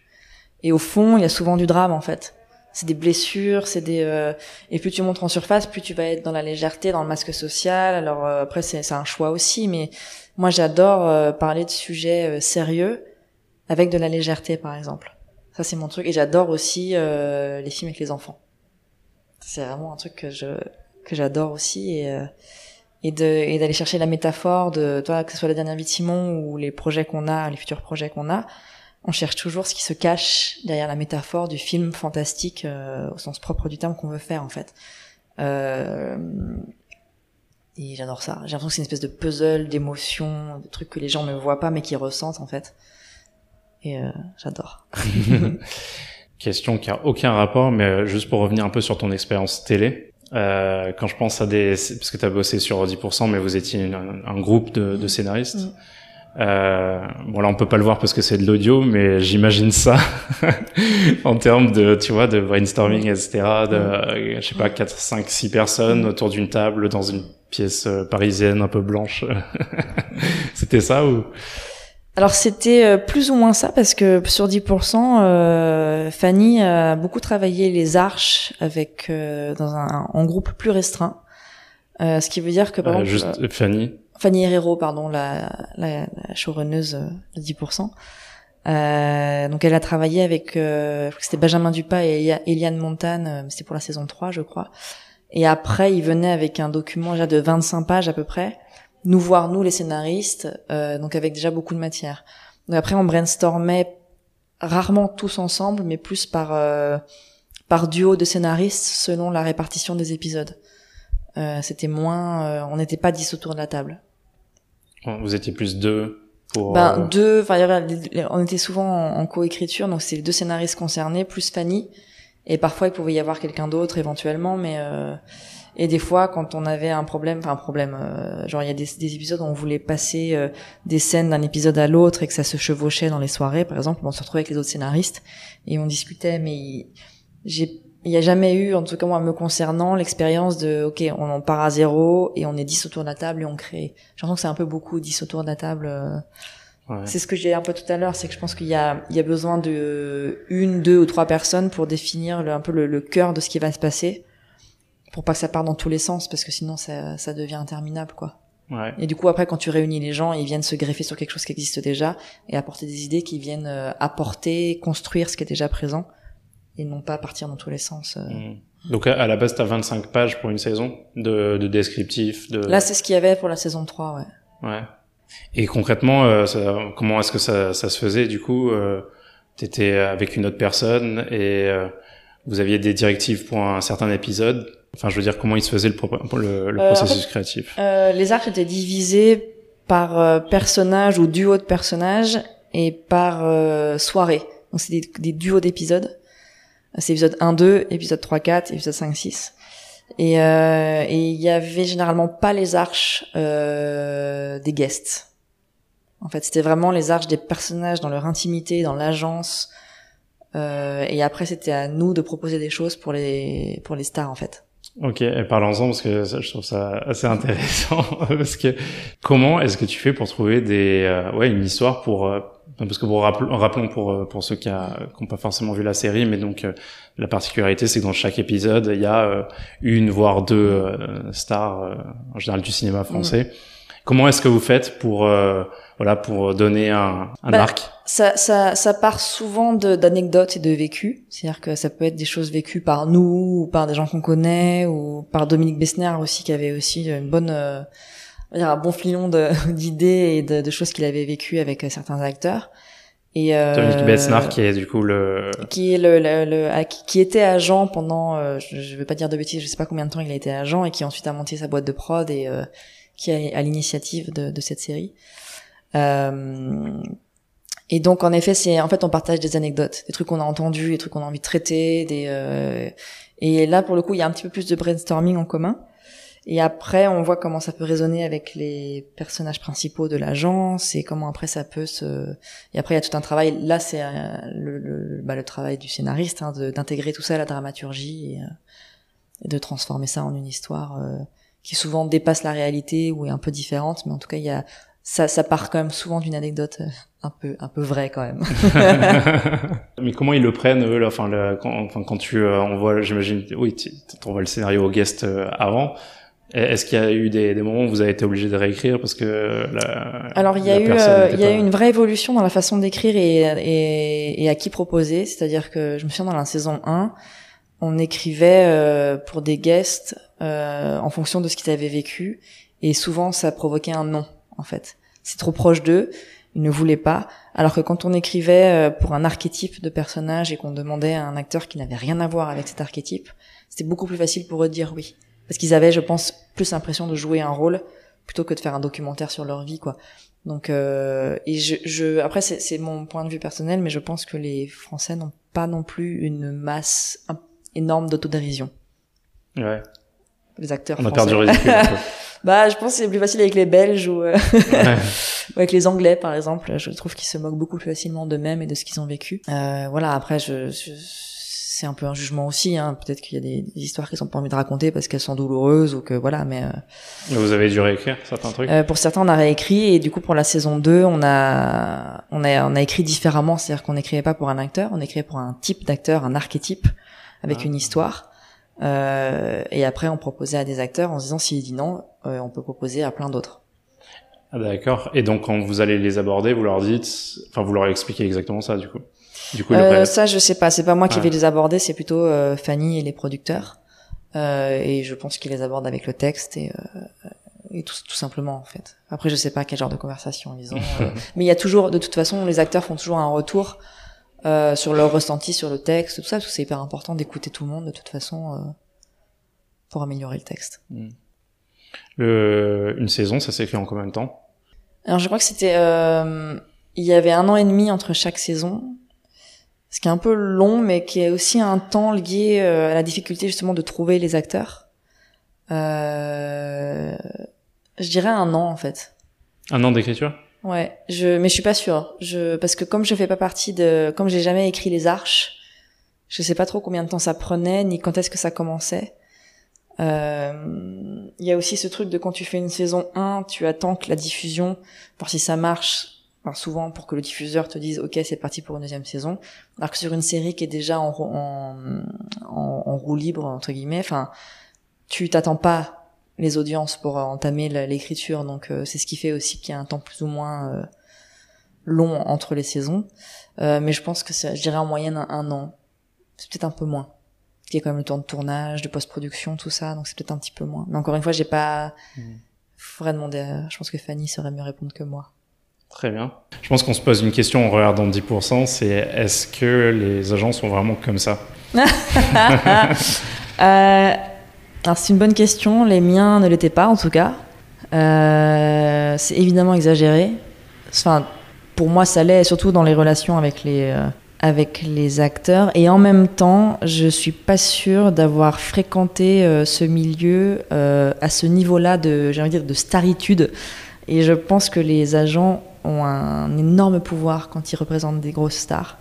[SPEAKER 3] Et au fond, il y a souvent du drame en fait. C'est des blessures, c'est des euh, et plus tu montres en surface, plus tu vas être dans la légèreté, dans le masque social. Alors euh, après c'est c'est un choix aussi, mais moi j'adore euh, parler de sujets euh, sérieux avec de la légèreté par exemple. Ça c'est mon truc et j'adore aussi euh, les films avec les enfants. C'est vraiment un truc que je que j'adore aussi et euh, et de et d'aller chercher la métaphore de toi que ce soit la dernière vie de Simon ou les projets qu'on a les futurs projets qu'on a on cherche toujours ce qui se cache derrière la métaphore du film fantastique euh, au sens propre du terme qu'on veut faire en fait euh, et j'adore ça j'ai l'impression que c'est une espèce de puzzle d'émotions de trucs que les gens ne voient pas mais qui ressentent en fait et euh, j'adore
[SPEAKER 1] Question qui a aucun rapport, mais euh, juste pour revenir un peu sur ton expérience télé. Euh, quand je pense à des, parce que tu as bossé sur 10%, mais vous étiez une- un, un groupe de, de scénaristes.
[SPEAKER 3] Mm.
[SPEAKER 1] Euh, bon là on peut pas le voir parce que c'est de l'audio, mais j'imagine ça en termes de, tu vois, de brainstorming, etc. De, euh, je sais pas, 4, 5, 6 personnes autour d'une table dans une pièce euh, parisienne un peu blanche. C'était ça ou?
[SPEAKER 3] Alors c'était euh, plus ou moins ça parce que sur 10%, euh, Fanny a beaucoup travaillé les arches avec euh, dans un en groupe plus restreint. Euh, ce qui veut dire que par exemple,
[SPEAKER 1] juste Fanny
[SPEAKER 3] Fanny Herrero, pardon, la, la, la showrunneuse euh, de 10%. Euh, donc elle a travaillé avec, euh, c'était Benjamin Dupas et Elia- Eliane Montane, euh, c'était pour la saison 3 je crois. Et après il venait avec un document déjà de 25 pages à peu près, nous voir nous les scénaristes, euh, donc avec déjà beaucoup de matière. Donc après on brainstormait rarement tous ensemble, mais plus par euh, par duo de scénaristes selon la répartition des épisodes. C'était moins, on n'était pas 10 autour de la table.
[SPEAKER 1] Vous étiez plus deux pour.
[SPEAKER 3] Ben
[SPEAKER 1] euh,
[SPEAKER 3] deux, enfin on était souvent en, en coécriture, donc c'est les deux scénaristes concernés plus Fanny, et parfois il pouvait y avoir quelqu'un d'autre éventuellement, mais euh, et des fois quand on avait un problème, enfin un problème, euh, genre il y a des, des épisodes où on voulait passer euh, des scènes d'un épisode à l'autre et que ça se chevauchait dans les soirées, par exemple, on se retrouvait avec les autres scénaristes et on discutait, mais j'ai il n'y a jamais eu, en tout cas moi me concernant, l'expérience de, ok, on en part à zéro et on est 10 autour de la table et on crée. J'ai l'impression que c'est un peu beaucoup 10 autour de la table. euh,
[SPEAKER 1] ouais.
[SPEAKER 3] c'est ce que j'ai un peu tout à l'heure, c'est que je pense qu'il y a, il y a besoin de une, deux ou trois personnes pour définir le, un peu le, le cœur de ce qui va se passer, pour pas que ça parte dans tous les sens, parce que sinon ça, ça devient interminable, quoi.
[SPEAKER 1] Ouais.
[SPEAKER 3] Et du coup après, quand tu réunis les gens, ils viennent se greffer sur quelque chose qui existe déjà et apporter des idées qui viennent euh, apporter, construire ce qui est déjà présent et non pas partir dans tous les sens. euh.
[SPEAKER 1] Mm. Donc à, à la base, t'as 25 pages pour une saison de, de descriptif. De...
[SPEAKER 3] Là, c'est ce qu'il y avait pour la saison 3, ouais.
[SPEAKER 1] Ouais. Et concrètement, euh, ça- comment est-ce que ça, ça se faisait du coup euh, T'étais avec une autre personne et euh, vous aviez des directives pour un certain épisode? Enfin, je veux dire, comment il se faisait le, pro- le, le
[SPEAKER 3] Euh, en
[SPEAKER 1] processus créatif?
[SPEAKER 3] Euh, les arcs étaient divisés par personnage ou duo de personnages et par euh, soirée. Donc c'est des, des duos d'épisodes. C'est épisode 1, 2, épisode 3, 4, épisode 5, 6. Et euh, et il y avait généralement pas les arches euh, des guests. En fait, c'était vraiment les arches des personnages dans leur intimité, dans l'agence. Euh, et après, c'était à nous de proposer des choses pour les pour les stars, en fait.
[SPEAKER 1] Ok, parlons-en parce que ça, je trouve ça assez intéressant. parce que comment est-ce que tu fais pour trouver des, euh, ouais, une histoire pour, euh, parce que pour rappelons pour euh, pour ceux qui n'ont pas forcément vu la série, mais donc la particularité c'est que dans chaque épisode il y a une voire deux stars en général du cinéma français. Mm. Comment est-ce que vous faites pour voilà pour donner un, un
[SPEAKER 3] bah,
[SPEAKER 1] arc
[SPEAKER 3] ça, ça, ça part souvent d'anecdotes et de vécus. C'est-à-dire que ça peut être des choses vécues par nous, ou par des gens qu'on connaît, ou par Dominique Bessner aussi, qui avait aussi une bonne, euh, un bon filon d'idées et de, de, choses qu'il avait vécues avec euh, certains acteurs.
[SPEAKER 1] Et euh, Dominique Bessner, qui est du coup le
[SPEAKER 3] qui est le, le, qui était agent pendant, euh, je, je vais pas dire de bêtises, je sais pas combien de temps il a été agent et qui ensuite a monté sa boîte de prod et qui est à l'initiative de, de, cette série. Euh, et donc en effet, c'est en fait on partage des anecdotes, des trucs qu'on a entendus, des trucs qu'on a envie de traiter, des euh... et là pour le coup il y a un petit peu plus de brainstorming en commun. Et après on voit comment ça peut résonner avec les personnages principaux de l'agence et comment après ça peut se et après il y a tout un travail. Là c'est euh, le, le, bah, le travail du scénariste hein, d'intégrer tout ça à la dramaturgie et, euh, de transformer ça en une histoire qui souvent dépasse la réalité ou est un peu différente, mais en tout cas il y a ça, ça part quand même souvent d'une anecdote euh, un peu, un peu vraie quand même.
[SPEAKER 1] Mais comment ils le prennent eux là, enfin, le, quand, tu euh, envoies, j'imagine, oui, tu envoies le scénario au guest euh, avant. Est-ce qu'il y a eu des, des, moments où vous avez été obligé de réécrire parce que la,
[SPEAKER 3] Alors il y a eu il y a eu une vraie évolution dans la façon d'écrire et, et, et, à qui proposer. C'est-à-dire que je me souviens dans la saison 1, on écrivait pour des guests en fonction de ce qu'ils avaient vécu et souvent ça provoquait un nom en fait. C'est trop proche d'eux, ils ne voulaient pas. Alors que quand on écrivait euh, pour un archétype de personnage et qu'on demandait à un acteur qui n'avait rien à voir avec cet archétype, c'était beaucoup plus facile pour eux de dire oui. Parce qu'ils avaient, je pense, plus l'impression de jouer un rôle plutôt que de faire un documentaire sur leur vie, quoi. Donc, euh, et je, je après c'est mon point de vue personnel, mais je pense que les Français n'ont pas non plus une masse énorme d'autodérision.
[SPEAKER 1] Ouais.
[SPEAKER 3] Les acteurs.
[SPEAKER 1] On
[SPEAKER 3] a
[SPEAKER 1] perdu
[SPEAKER 3] Bah, je pense que c'est plus facile avec les Belges ou, euh, ou avec les Anglais, par exemple. Je trouve qu'ils se moquent beaucoup plus facilement d'eux-mêmes et de ce qu'ils ont vécu. Euh, voilà. Après, je, je c'est un peu un jugement aussi. Hein. Peut-être qu'il y a des, des, histoires qu'ils ont pas envie de raconter parce qu'elles sont douloureuses ou que voilà. Mais euh,
[SPEAKER 1] vous avez dû réécrire certains trucs?
[SPEAKER 3] Euh, pour certains, on a réécrit et du coup pour la saison 2, on a on a on a écrit différemment. C'est-à-dire qu'on n'écrivait pas pour un acteur, on écrivait pour un type d'acteur, un archétype avec ah. une histoire. Euh, et après, on proposait à des acteurs en se disant s'il dit non, euh, on peut proposer à plein d'autres.
[SPEAKER 1] Ah, D'accord. Et donc, quand vous allez les aborder, vous leur dites, enfin, vous leur expliquez exactement ça, du coup.
[SPEAKER 3] Du coup, euh, ça, je sais pas. C'est pas moi qui vais les aborder, c'est plutôt euh, Fanny et les producteurs. Euh, et je pense qu'ils les abordent avec le texte et, et tout, tout, simplement, en fait. Après, je sais pas quel genre de conversation ils ont. mais il y a toujours, de toute façon, les acteurs font toujours un retour euh, sur leur ressenti sur le texte, tout ça, parce que c'est hyper important d'écouter tout le monde de toute façon euh, pour améliorer le texte. Hmm.
[SPEAKER 1] Le, une saison, ça s'est fait en combien de temps?
[SPEAKER 3] Alors je crois que c'était, euh, il y avait un an et demi entre chaque saison, ce qui est un peu long, mais qui est aussi un temps lié à la difficulté justement de trouver les acteurs. je dirais un an en fait.
[SPEAKER 1] Un an d'écriture?
[SPEAKER 3] Ouais, je mais je suis pas sûre. Je parce que comme je fais pas partie de comme j'ai jamais écrit les arches, je sais pas trop combien de temps ça prenait ni quand est-ce que ça commençait. Euh, il y a aussi ce truc de quand tu fais une saison 1, tu attends que la diffusion voir si ça marche enfin, souvent pour que le diffuseur te dise OK, c'est parti pour une deuxième saison. Alors que sur une série qui est déjà en en, roue libre entre guillemets, enfin tu t'attends pas les audiences pour euh, entamer l'écriture. Donc euh, c'est ce qui fait aussi qu'il y a un temps plus ou moins euh, long entre les saisons. mais je pense que je dirais en moyenne un, an. C'est peut-être un peu moins. Il y a quand même le temps de tournage, de post-production, tout ça, donc c'est peut-être un petit peu moins. Mais encore une fois, j'ai pas. Mmh. Faudrait demander. Je pense que Fanny saurait mieux répondre que moi.
[SPEAKER 1] Très bien. Je pense qu'on se pose une question en regardant 10%, c'est est-ce que les agents sont vraiment comme ça?
[SPEAKER 3] Euh, alors c'est une bonne question. Les miens ne l'étaient pas en tout cas. Euh, c'est évidemment exagéré. Enfin, pour moi, ça l'est, surtout dans les relations avec les euh, avec les acteurs. Et en même temps, je suis pas sûre d'avoir fréquenté euh, ce milieu à ce niveau-là de, j'ai dire, de staritude. Et je pense que les agents ont un énorme pouvoir quand ils représentent des grosses stars.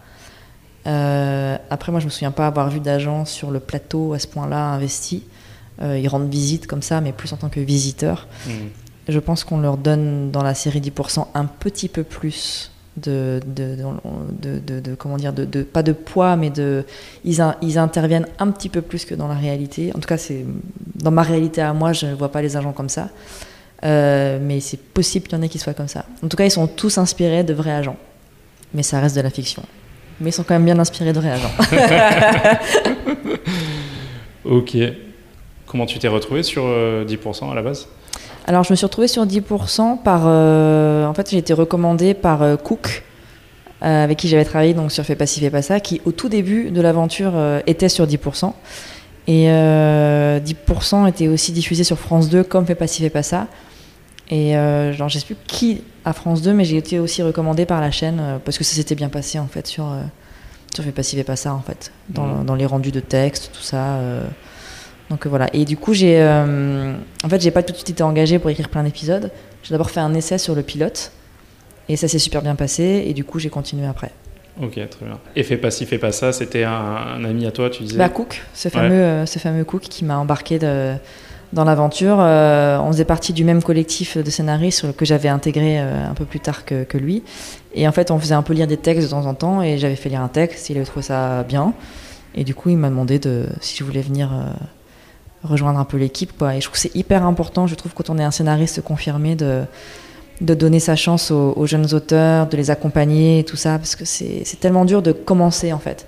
[SPEAKER 3] après, moi, je me souviens pas avoir vu d'agents sur le plateau à ce point-là investi. Ils rendent visite comme ça, mais plus en tant que visiteurs.
[SPEAKER 2] Hmm.
[SPEAKER 3] Je pense qu'on leur donne dans la série 10% un petit peu plus de, de, de, de, comment dire de, pas de poids mais de ils, ils, interviennent un petit peu plus que dans la réalité. En tout cas c'est dans ma réalité à moi je ne vois pas les agents comme ça. Euh, mais c'est possible qu'il y en ait qui soient comme ça. En tout cas ils sont tous inspirés de vrais agents. Mais ça reste de la fiction. Mais ils sont quand même bien inspirés de vrais agents.
[SPEAKER 2] Ok comment tu t'es retrouvé sur 10% euh, à la base?
[SPEAKER 3] Alors, je me suis retrouvée sur 10% par. Euh, en fait, j'ai été recommandée par euh, Cook, euh, avec qui j'avais travaillé donc, sur Fais pas ci, fais pas ça, qui, au tout début de l'aventure, était sur 10%. Et 10% était aussi diffusé sur France 2, comme Fais pas ci, fais pas ça. Et genre, je sais plus qui à France 2, mais j'ai été aussi recommandée par la chaîne, parce que ça s'était bien passé, en fait, sur, sur Fais pas ci, fais pas ça, en fait. Dans, mmh. dans les rendus de texte, tout ça. Donc euh, voilà. Et du coup, j'ai, euh, en fait, j'ai pas tout de suite été engagée pour écrire plein d'épisodes. J'ai d'abord fait un essai sur le pilote, et ça s'est super bien passé. Et du coup, j'ai continué après.
[SPEAKER 2] Ok, très bien. Et fais pas ci, fais pas ça. C'était un, ami à toi, tu disais.
[SPEAKER 3] Bah Cook, ce fameux, euh, ce fameux Cook qui m'a embarqué de, dans l'aventure. on faisait partie du même collectif de scénaristes que j'avais intégré un peu plus tard que, que, lui. Et en fait, on faisait un peu lire des textes de temps en temps, et j'avais fait lire un texte. Il avait trouvé ça bien. Et du coup, il m'a demandé de, si je voulais venir rejoindre un peu l'équipe. Et je trouve que c'est hyper important, je trouve, quand on est un scénariste confirmé, de, de donner sa chance aux, jeunes auteurs, de les accompagner et tout ça, parce que c'est tellement dur de commencer, en fait.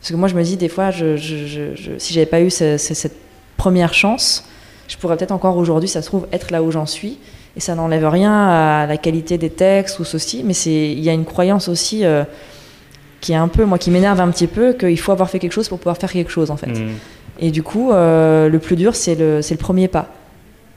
[SPEAKER 3] Parce que moi, je me dis, des fois, je, je, je, si j'avais pas eu cette première chance, je pourrais peut-être encore aujourd'hui, ça se trouve, être là où j'en suis. Et ça n'enlève rien à la qualité des textes ou ceci, mais il y a une croyance aussi euh, qui est un peu, moi, qui m'énerve un petit peu, qu'il faut avoir fait quelque chose pour pouvoir faire quelque chose, en fait. Mmh. Et du coup, euh, le plus dur, c'est le, le premier pas.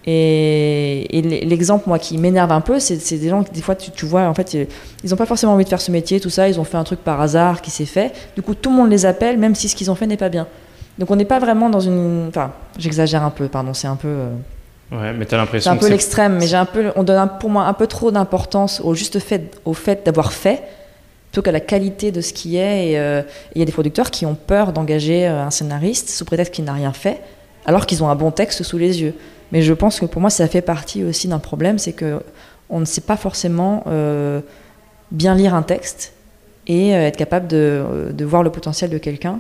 [SPEAKER 3] Et, l'exemple, moi, qui m'énerve un peu, c'est des gens qui, des fois, tu, vois, en fait, ils n'ont pas forcément envie de faire ce métier, tout ça, ils ont fait un truc par hasard qui s'est fait. Du coup, tout le monde les appelle, même si ce qu'ils ont fait n'est pas bien. Donc, on n'est pas vraiment dans une. Enfin, j'exagère un peu, pardon, c'est un peu. Euh,
[SPEAKER 2] ouais, mais t'as l'impression.
[SPEAKER 3] C'est un peu l'extrême, mais j'ai un peu, on donne pour moi un peu trop d'importance au juste fait, au fait d'avoir fait plutôt qu'à la qualité de ce qui est. Et euh, il y a des producteurs qui ont peur d'engager euh, un scénariste sous prétexte qu'il n'a rien fait, alors qu'ils ont un bon texte sous les yeux. Mais je pense que pour moi, ça fait partie aussi d'un problème, c'est que on ne sait pas forcément euh, bien lire un texte et être capable de, voir le potentiel de quelqu'un.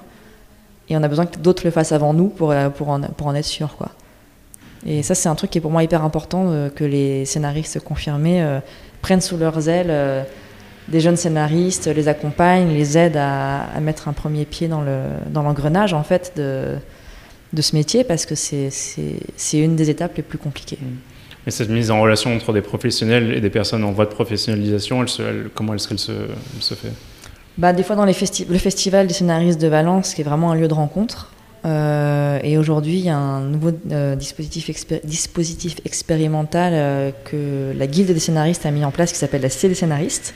[SPEAKER 3] Et on a besoin que d'autres le fassent avant nous pour, pour, en, être sûr. Et ça, c'est un truc qui est pour moi hyper important, que les scénaristes confirmés prennent sous leurs ailes des jeunes scénaristes les accompagnent, les aident à, mettre un premier pied dans l'engrenage dans en fait de, de ce métier parce que c'est une des étapes les plus compliquées.
[SPEAKER 2] Mais cette mise en relation entre des professionnels et des personnes en voie de professionnalisation, elle comment est-ce qu'elle se, se, fait?
[SPEAKER 3] Bah, Des fois dans les le festival des scénaristes de Valence, qui est vraiment un lieu de rencontre. Euh, et aujourd'hui, il y a un nouveau euh, dispositif, dispositif expérimental euh, que la Guilde des scénaristes a mis en place qui s'appelle la C des scénaristes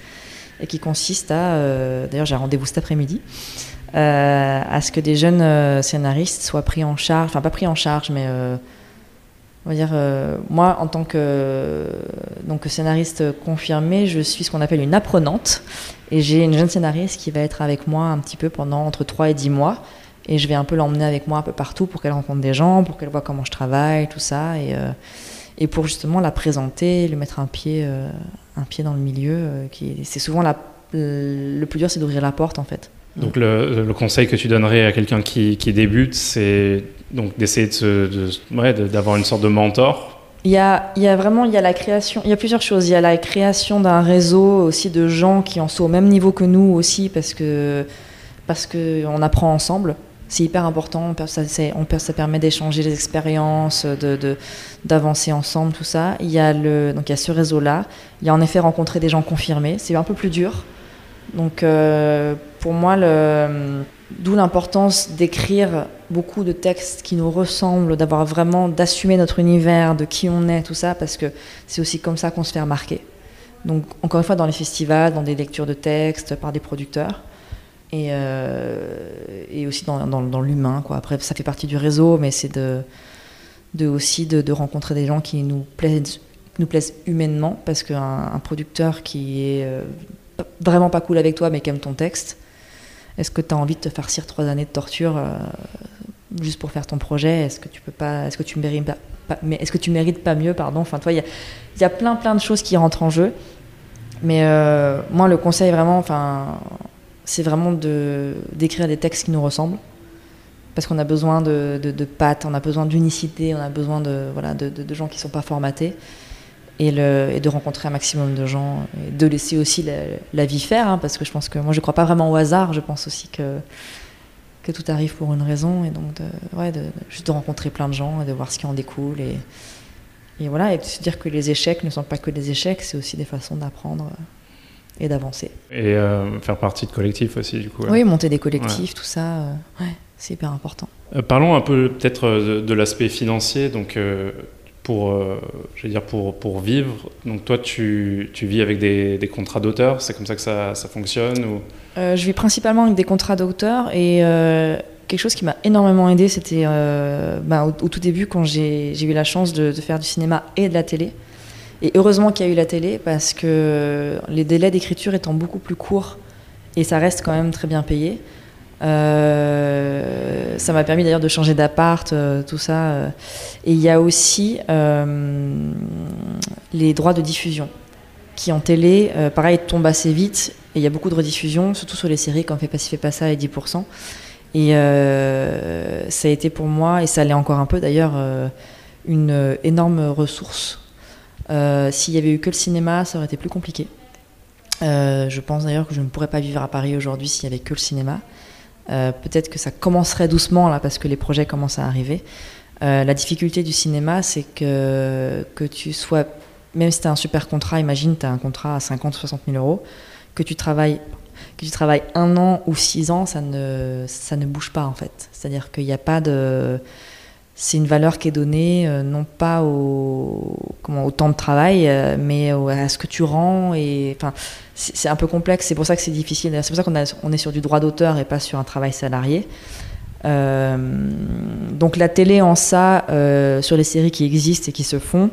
[SPEAKER 3] et qui consiste à, euh, d'ailleurs j'ai un rendez-vous cet après-midi, euh, à ce que des jeunes euh, scénaristes soient pris en charge, enfin pas pris en charge, mais on va dire, moi en tant que donc, scénariste confirmé, je suis ce qu'on appelle une apprenante, et j'ai une jeune scénariste qui va être avec moi un petit peu pendant entre 3 et 10 mois, et je vais un peu l'emmener avec moi un peu partout pour qu'elle rencontre des gens, pour qu'elle voit comment je travaille, tout ça, et, et pour justement la présenter, lui mettre un pied un pied dans le milieu. Euh, qui c'est souvent la, le plus dur, c'est d'ouvrir la porte en fait.
[SPEAKER 2] Donc le, le, conseil que tu donnerais à quelqu'un qui, qui débute, c'est donc d'essayer de, de, d'avoir une sorte de mentor.
[SPEAKER 3] Il y, a, il y a vraiment il y a la création, il y a plusieurs choses. Il y a la création d'un réseau aussi de gens qui en sont au même niveau que nous aussi parce que parce que on apprend ensemble c'est hyper important. Ça, permet d'échanger les expériences, de, d'avancer ensemble, tout ça. Il y a le, donc il y a ce réseau-là. Il y a en effet rencontrer des gens confirmés. C'est un peu plus dur. Donc euh, pour moi, d'où l'importance d'écrire beaucoup de textes qui nous ressemblent, d'avoir vraiment d'assumer notre univers, de qui on est, tout ça, parce que c'est aussi comme ça qu'on se fait remarquer. Donc encore une fois, dans les festivals, dans des lectures de textes par des producteurs et, euh, et aussi dans, dans, l'humain. Quoi. Après, ça fait partie du réseau, mais c'est de, de, aussi de, de, rencontrer des gens qui nous plaisent, nous plaisent humainement, parce qu'un un producteur qui est euh, vraiment pas cool avec toi, mais qui aime ton texte, est-ce que tu as envie de te farcir trois années de torture euh, juste pour faire ton projet? Est-ce que tu peux pas, est-ce que tu mérites pas, mais est-ce que tu mérites pas mieux, pardon. Enfin, toi, il y a, y a plein plein de choses qui rentrent en jeu. Mais moi, le conseil vraiment, enfin, c'est vraiment d'écrire des textes qui nous ressemblent, parce qu'on a besoin de, de, de pattes, on a besoin d'unicité, on a besoin de voilà de, gens qui sont pas formatés. Et, de rencontrer un maximum de gens et de laisser aussi la, vie faire hein, parce que je pense que moi je crois pas vraiment au hasard. Je pense aussi que que tout arrive pour une raison. Et donc ouais, juste de rencontrer plein de gens et de voir ce qui en découle et voilà. Et de se dire que les échecs ne sont pas que des échecs c'est aussi des façons d'apprendre et d'avancer
[SPEAKER 2] et euh, faire partie de collectifs aussi du coup
[SPEAKER 3] ouais. oui monter des collectifs ouais. tout ça euh, ouais, c'est hyper important
[SPEAKER 2] euh, parlons un peu peut-être de, de l'aspect financier donc pour, je veux dire pour, pour vivre. Donc toi, tu, tu vis avec des, des contrats d'auteur, c'est comme ça que ça, ça fonctionne ou...
[SPEAKER 3] Je vis principalement avec des contrats d'auteur et quelque chose qui m'a énormément aidé, c'était euh, bah, au, au, tout début quand j'ai eu la chance de, de, faire du cinéma et de la télé. Et heureusement qu'il y a eu la télé parce que les délais d'écriture étant beaucoup plus courts et ça reste quand même très bien payé. Euh, ça m'a permis d'ailleurs de changer d'appart, euh, tout ça. Euh. Et il y a aussi les droits de diffusion, qui en télé, pareil, tombent assez vite. Et il y a beaucoup de rediffusions, surtout sur les séries comme Fait pas ci, fait pas ça et 10%. Et ça a été pour moi, et ça l'est encore un peu d'ailleurs, une énorme ressource. S'il y avait eu que le cinéma, ça aurait été plus compliqué. je pense d'ailleurs que je ne pourrais pas vivre à Paris aujourd'hui s'il y avait que le cinéma. Euh, peut-être que ça commencerait doucement là parce que les projets commencent à arriver. Euh, la difficulté du cinéma, c'est que, que tu sois, même si tu as un super contrat, imagine tu as un contrat à 50 60 000 euros, que tu travailles que tu travailles un an ou six ans, ça ne, ça ne bouge pas en fait. C'est-à-dire qu'il n'y a pas de. C'est une valeur qui est donnée euh, non pas au, temps de travail, euh, mais à ce que tu rends. Et, enfin, c'est un peu complexe, c'est pour ça que c'est difficile. C'est pour ça qu'on on est sur du droit d'auteur et pas sur un travail salarié. Euh, donc la télé en ça, sur les séries qui existent et qui se font,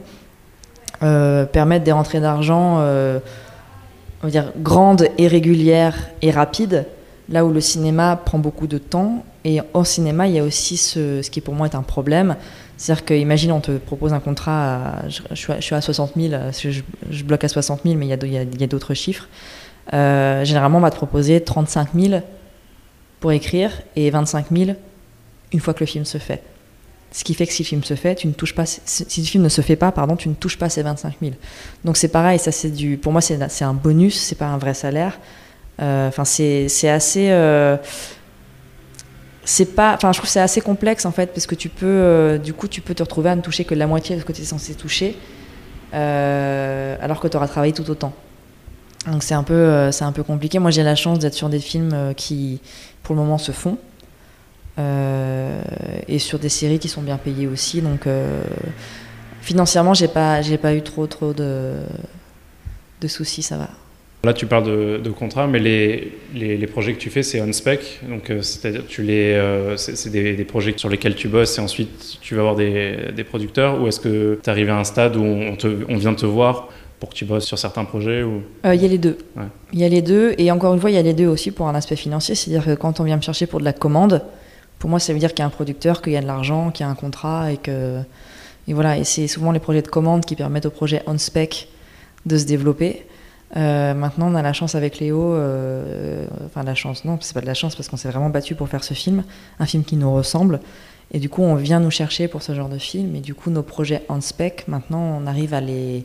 [SPEAKER 3] permettent des rentrées d'argent, on va dire grandes et régulières et rapides, là où le cinéma prend beaucoup de temps. Et au cinéma, il y a aussi ce, qui pour moi est un problème, c'est-à-dire que, imagine, on te propose un contrat, je, suis à 60 000, je, bloque à 60 000, mais il y a, y a d'autres chiffres. Euh, généralement, on va te proposer 35 000 pour écrire et 25 000 une fois que le film se fait. Ce qui fait que si le film se fait, tu ne touches pas, si le film ne se fait pas, pardon, tu ne touches pas ces 25 000. Donc c'est pareil, ça c'est du, pour moi c'est un bonus, c'est pas un vrai salaire. Enfin, euh, c'est assez. Euh, c'est pas enfin je trouve c'est assez complexe en fait parce que tu peux euh, du coup tu peux te retrouver à ne toucher que la moitié de ce que tu es censé toucher alors que tu auras travaillé tout autant. Donc c'est un peu c'est un peu compliqué. Moi j'ai la chance d'être sur des films qui pour le moment se font et sur des séries qui sont bien payées aussi. Donc financièrement j'ai pas j'ai pas eu trop trop de de soucis ça va
[SPEAKER 2] Là, tu parles de, de contrat, mais les, les, les, projets que tu fais, c'est on-spec. Donc, euh, c'est-à-dire, tu les, euh, c'est des, des, projets sur lesquels tu bosses et ensuite tu vas avoir des, des producteurs. Ou est-ce que tu es arrivé à un stade où on, te, on vient te voir pour que tu bosses sur certains projets ou...
[SPEAKER 3] Il euh, y a les deux. Il ouais. y a les deux. Et encore une fois, il y a les deux aussi pour un aspect financier. C'est-à-dire que quand on vient me chercher pour de la commande, pour moi, ça veut dire qu'il y a un producteur, qu'il y a de l'argent, qu'il y a un contrat et que. Et voilà. Et c'est souvent les projets de commande qui permettent au projet on-spec de se développer. Euh, maintenant, on a la chance avec Léo, euh, enfin la chance, non, c'est pas de la chance parce qu'on s'est vraiment battu pour faire ce film, un film qui nous ressemble. Et du coup, on vient nous chercher pour ce genre de film. Et du coup, nos projets en spec, maintenant, on arrive à les,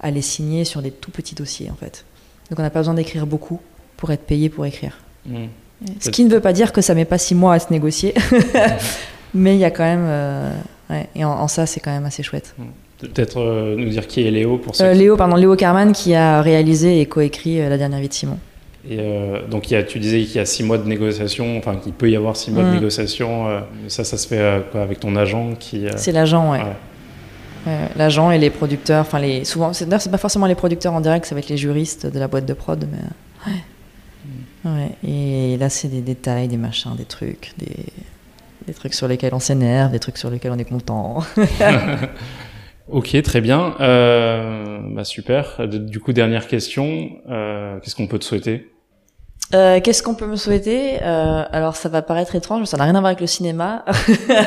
[SPEAKER 3] à les signer sur des tout petits dossiers, en fait. Donc, on n'a pas besoin d'écrire beaucoup pour être payé pour écrire. Mmh. Ce qui ne veut pas dire que ça met pas six mois à se négocier, mais il y a quand même, euh, ouais, et en, en ça, c'est quand même assez chouette.
[SPEAKER 2] Mmh. Peut-être euh, nous dire qui est Léo pour ceux
[SPEAKER 3] euh,
[SPEAKER 2] qui...
[SPEAKER 3] Léo, pardon, Léo Carman qui a réalisé et coécrit euh, La dernière vie de Simon.
[SPEAKER 2] Et euh, donc il y a, tu disais qu'il y a six mois de négociation, enfin qu'il peut y avoir six mois mmh. de négociation. Euh, ça, ça se fait quoi, avec ton agent qui.
[SPEAKER 3] C'est l'agent, ouais. ouais. l'agent et les producteurs, enfin les souvent, c'est c'est pas forcément les producteurs en direct, ça va être les juristes de la boîte de prod, mais ouais. ouais. Et là, c'est des détails, des machins, des trucs, des, des trucs sur lesquels on s'énerve, des trucs sur lesquels on est content.
[SPEAKER 2] Ok, très bien. Euh, bah super. Du coup, dernière question. Euh, Qu'est-ce qu'on peut te souhaiter?
[SPEAKER 3] Euh, Qu'est-ce qu'on peut me souhaiter? Euh, Alors ça va paraître étrange, mais ça n'a rien à voir avec le cinéma.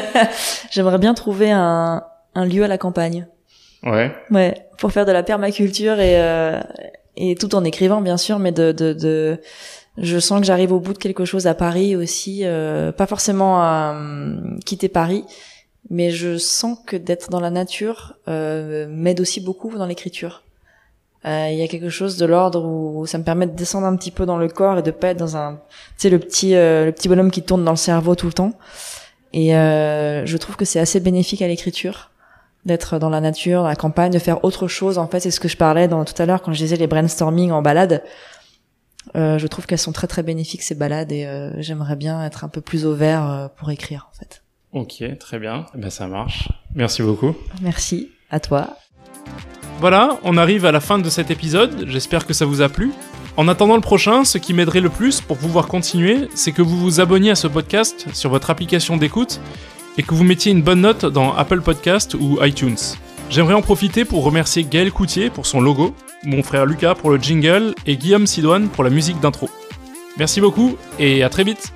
[SPEAKER 3] J'aimerais bien trouver un, un lieu à la campagne.
[SPEAKER 1] Ouais.
[SPEAKER 3] Ouais, pour faire de la permaculture et euh, et tout en écrivant bien sûr, mais de de, de je sens que j'arrive au bout de quelque chose à Paris aussi, euh, pas forcément à hum, quitter Paris, mais je sens que d'être dans la nature euh, m'aide aussi beaucoup dans l'écriture. Euh, Il y a quelque chose de l'ordre où ça me permet de descendre un petit peu dans le corps et de pas être dans un, tu sais le petit euh, le petit bonhomme qui tourne dans le cerveau tout le temps. Et je trouve que c'est assez bénéfique à l'écriture d'être dans la nature, dans la campagne, de faire autre chose. En fait, c'est ce que je parlais dans, tout à l'heure quand je disais les brainstorming en balade. Je trouve qu'elles sont très très bénéfiques ces balades et j'aimerais bien être un peu plus au vert pour écrire en fait.
[SPEAKER 1] Ok, très bien. Eh Ben ça marche. Merci beaucoup.
[SPEAKER 3] Merci à toi.
[SPEAKER 1] Voilà, on arrive à la fin de cet épisode. J'espère que ça vous a plu. En attendant le prochain, ce qui m'aiderait le plus pour pouvoir continuer, c'est que vous vous abonniez à ce podcast sur votre application d'écoute et que vous mettiez une bonne note dans Apple Podcast ou iTunes. J'aimerais en profiter pour remercier Gaël Coutier pour son logo, mon frère Lucas pour le jingle et Guillaume Sidoine pour la musique d'intro. Merci beaucoup et à très vite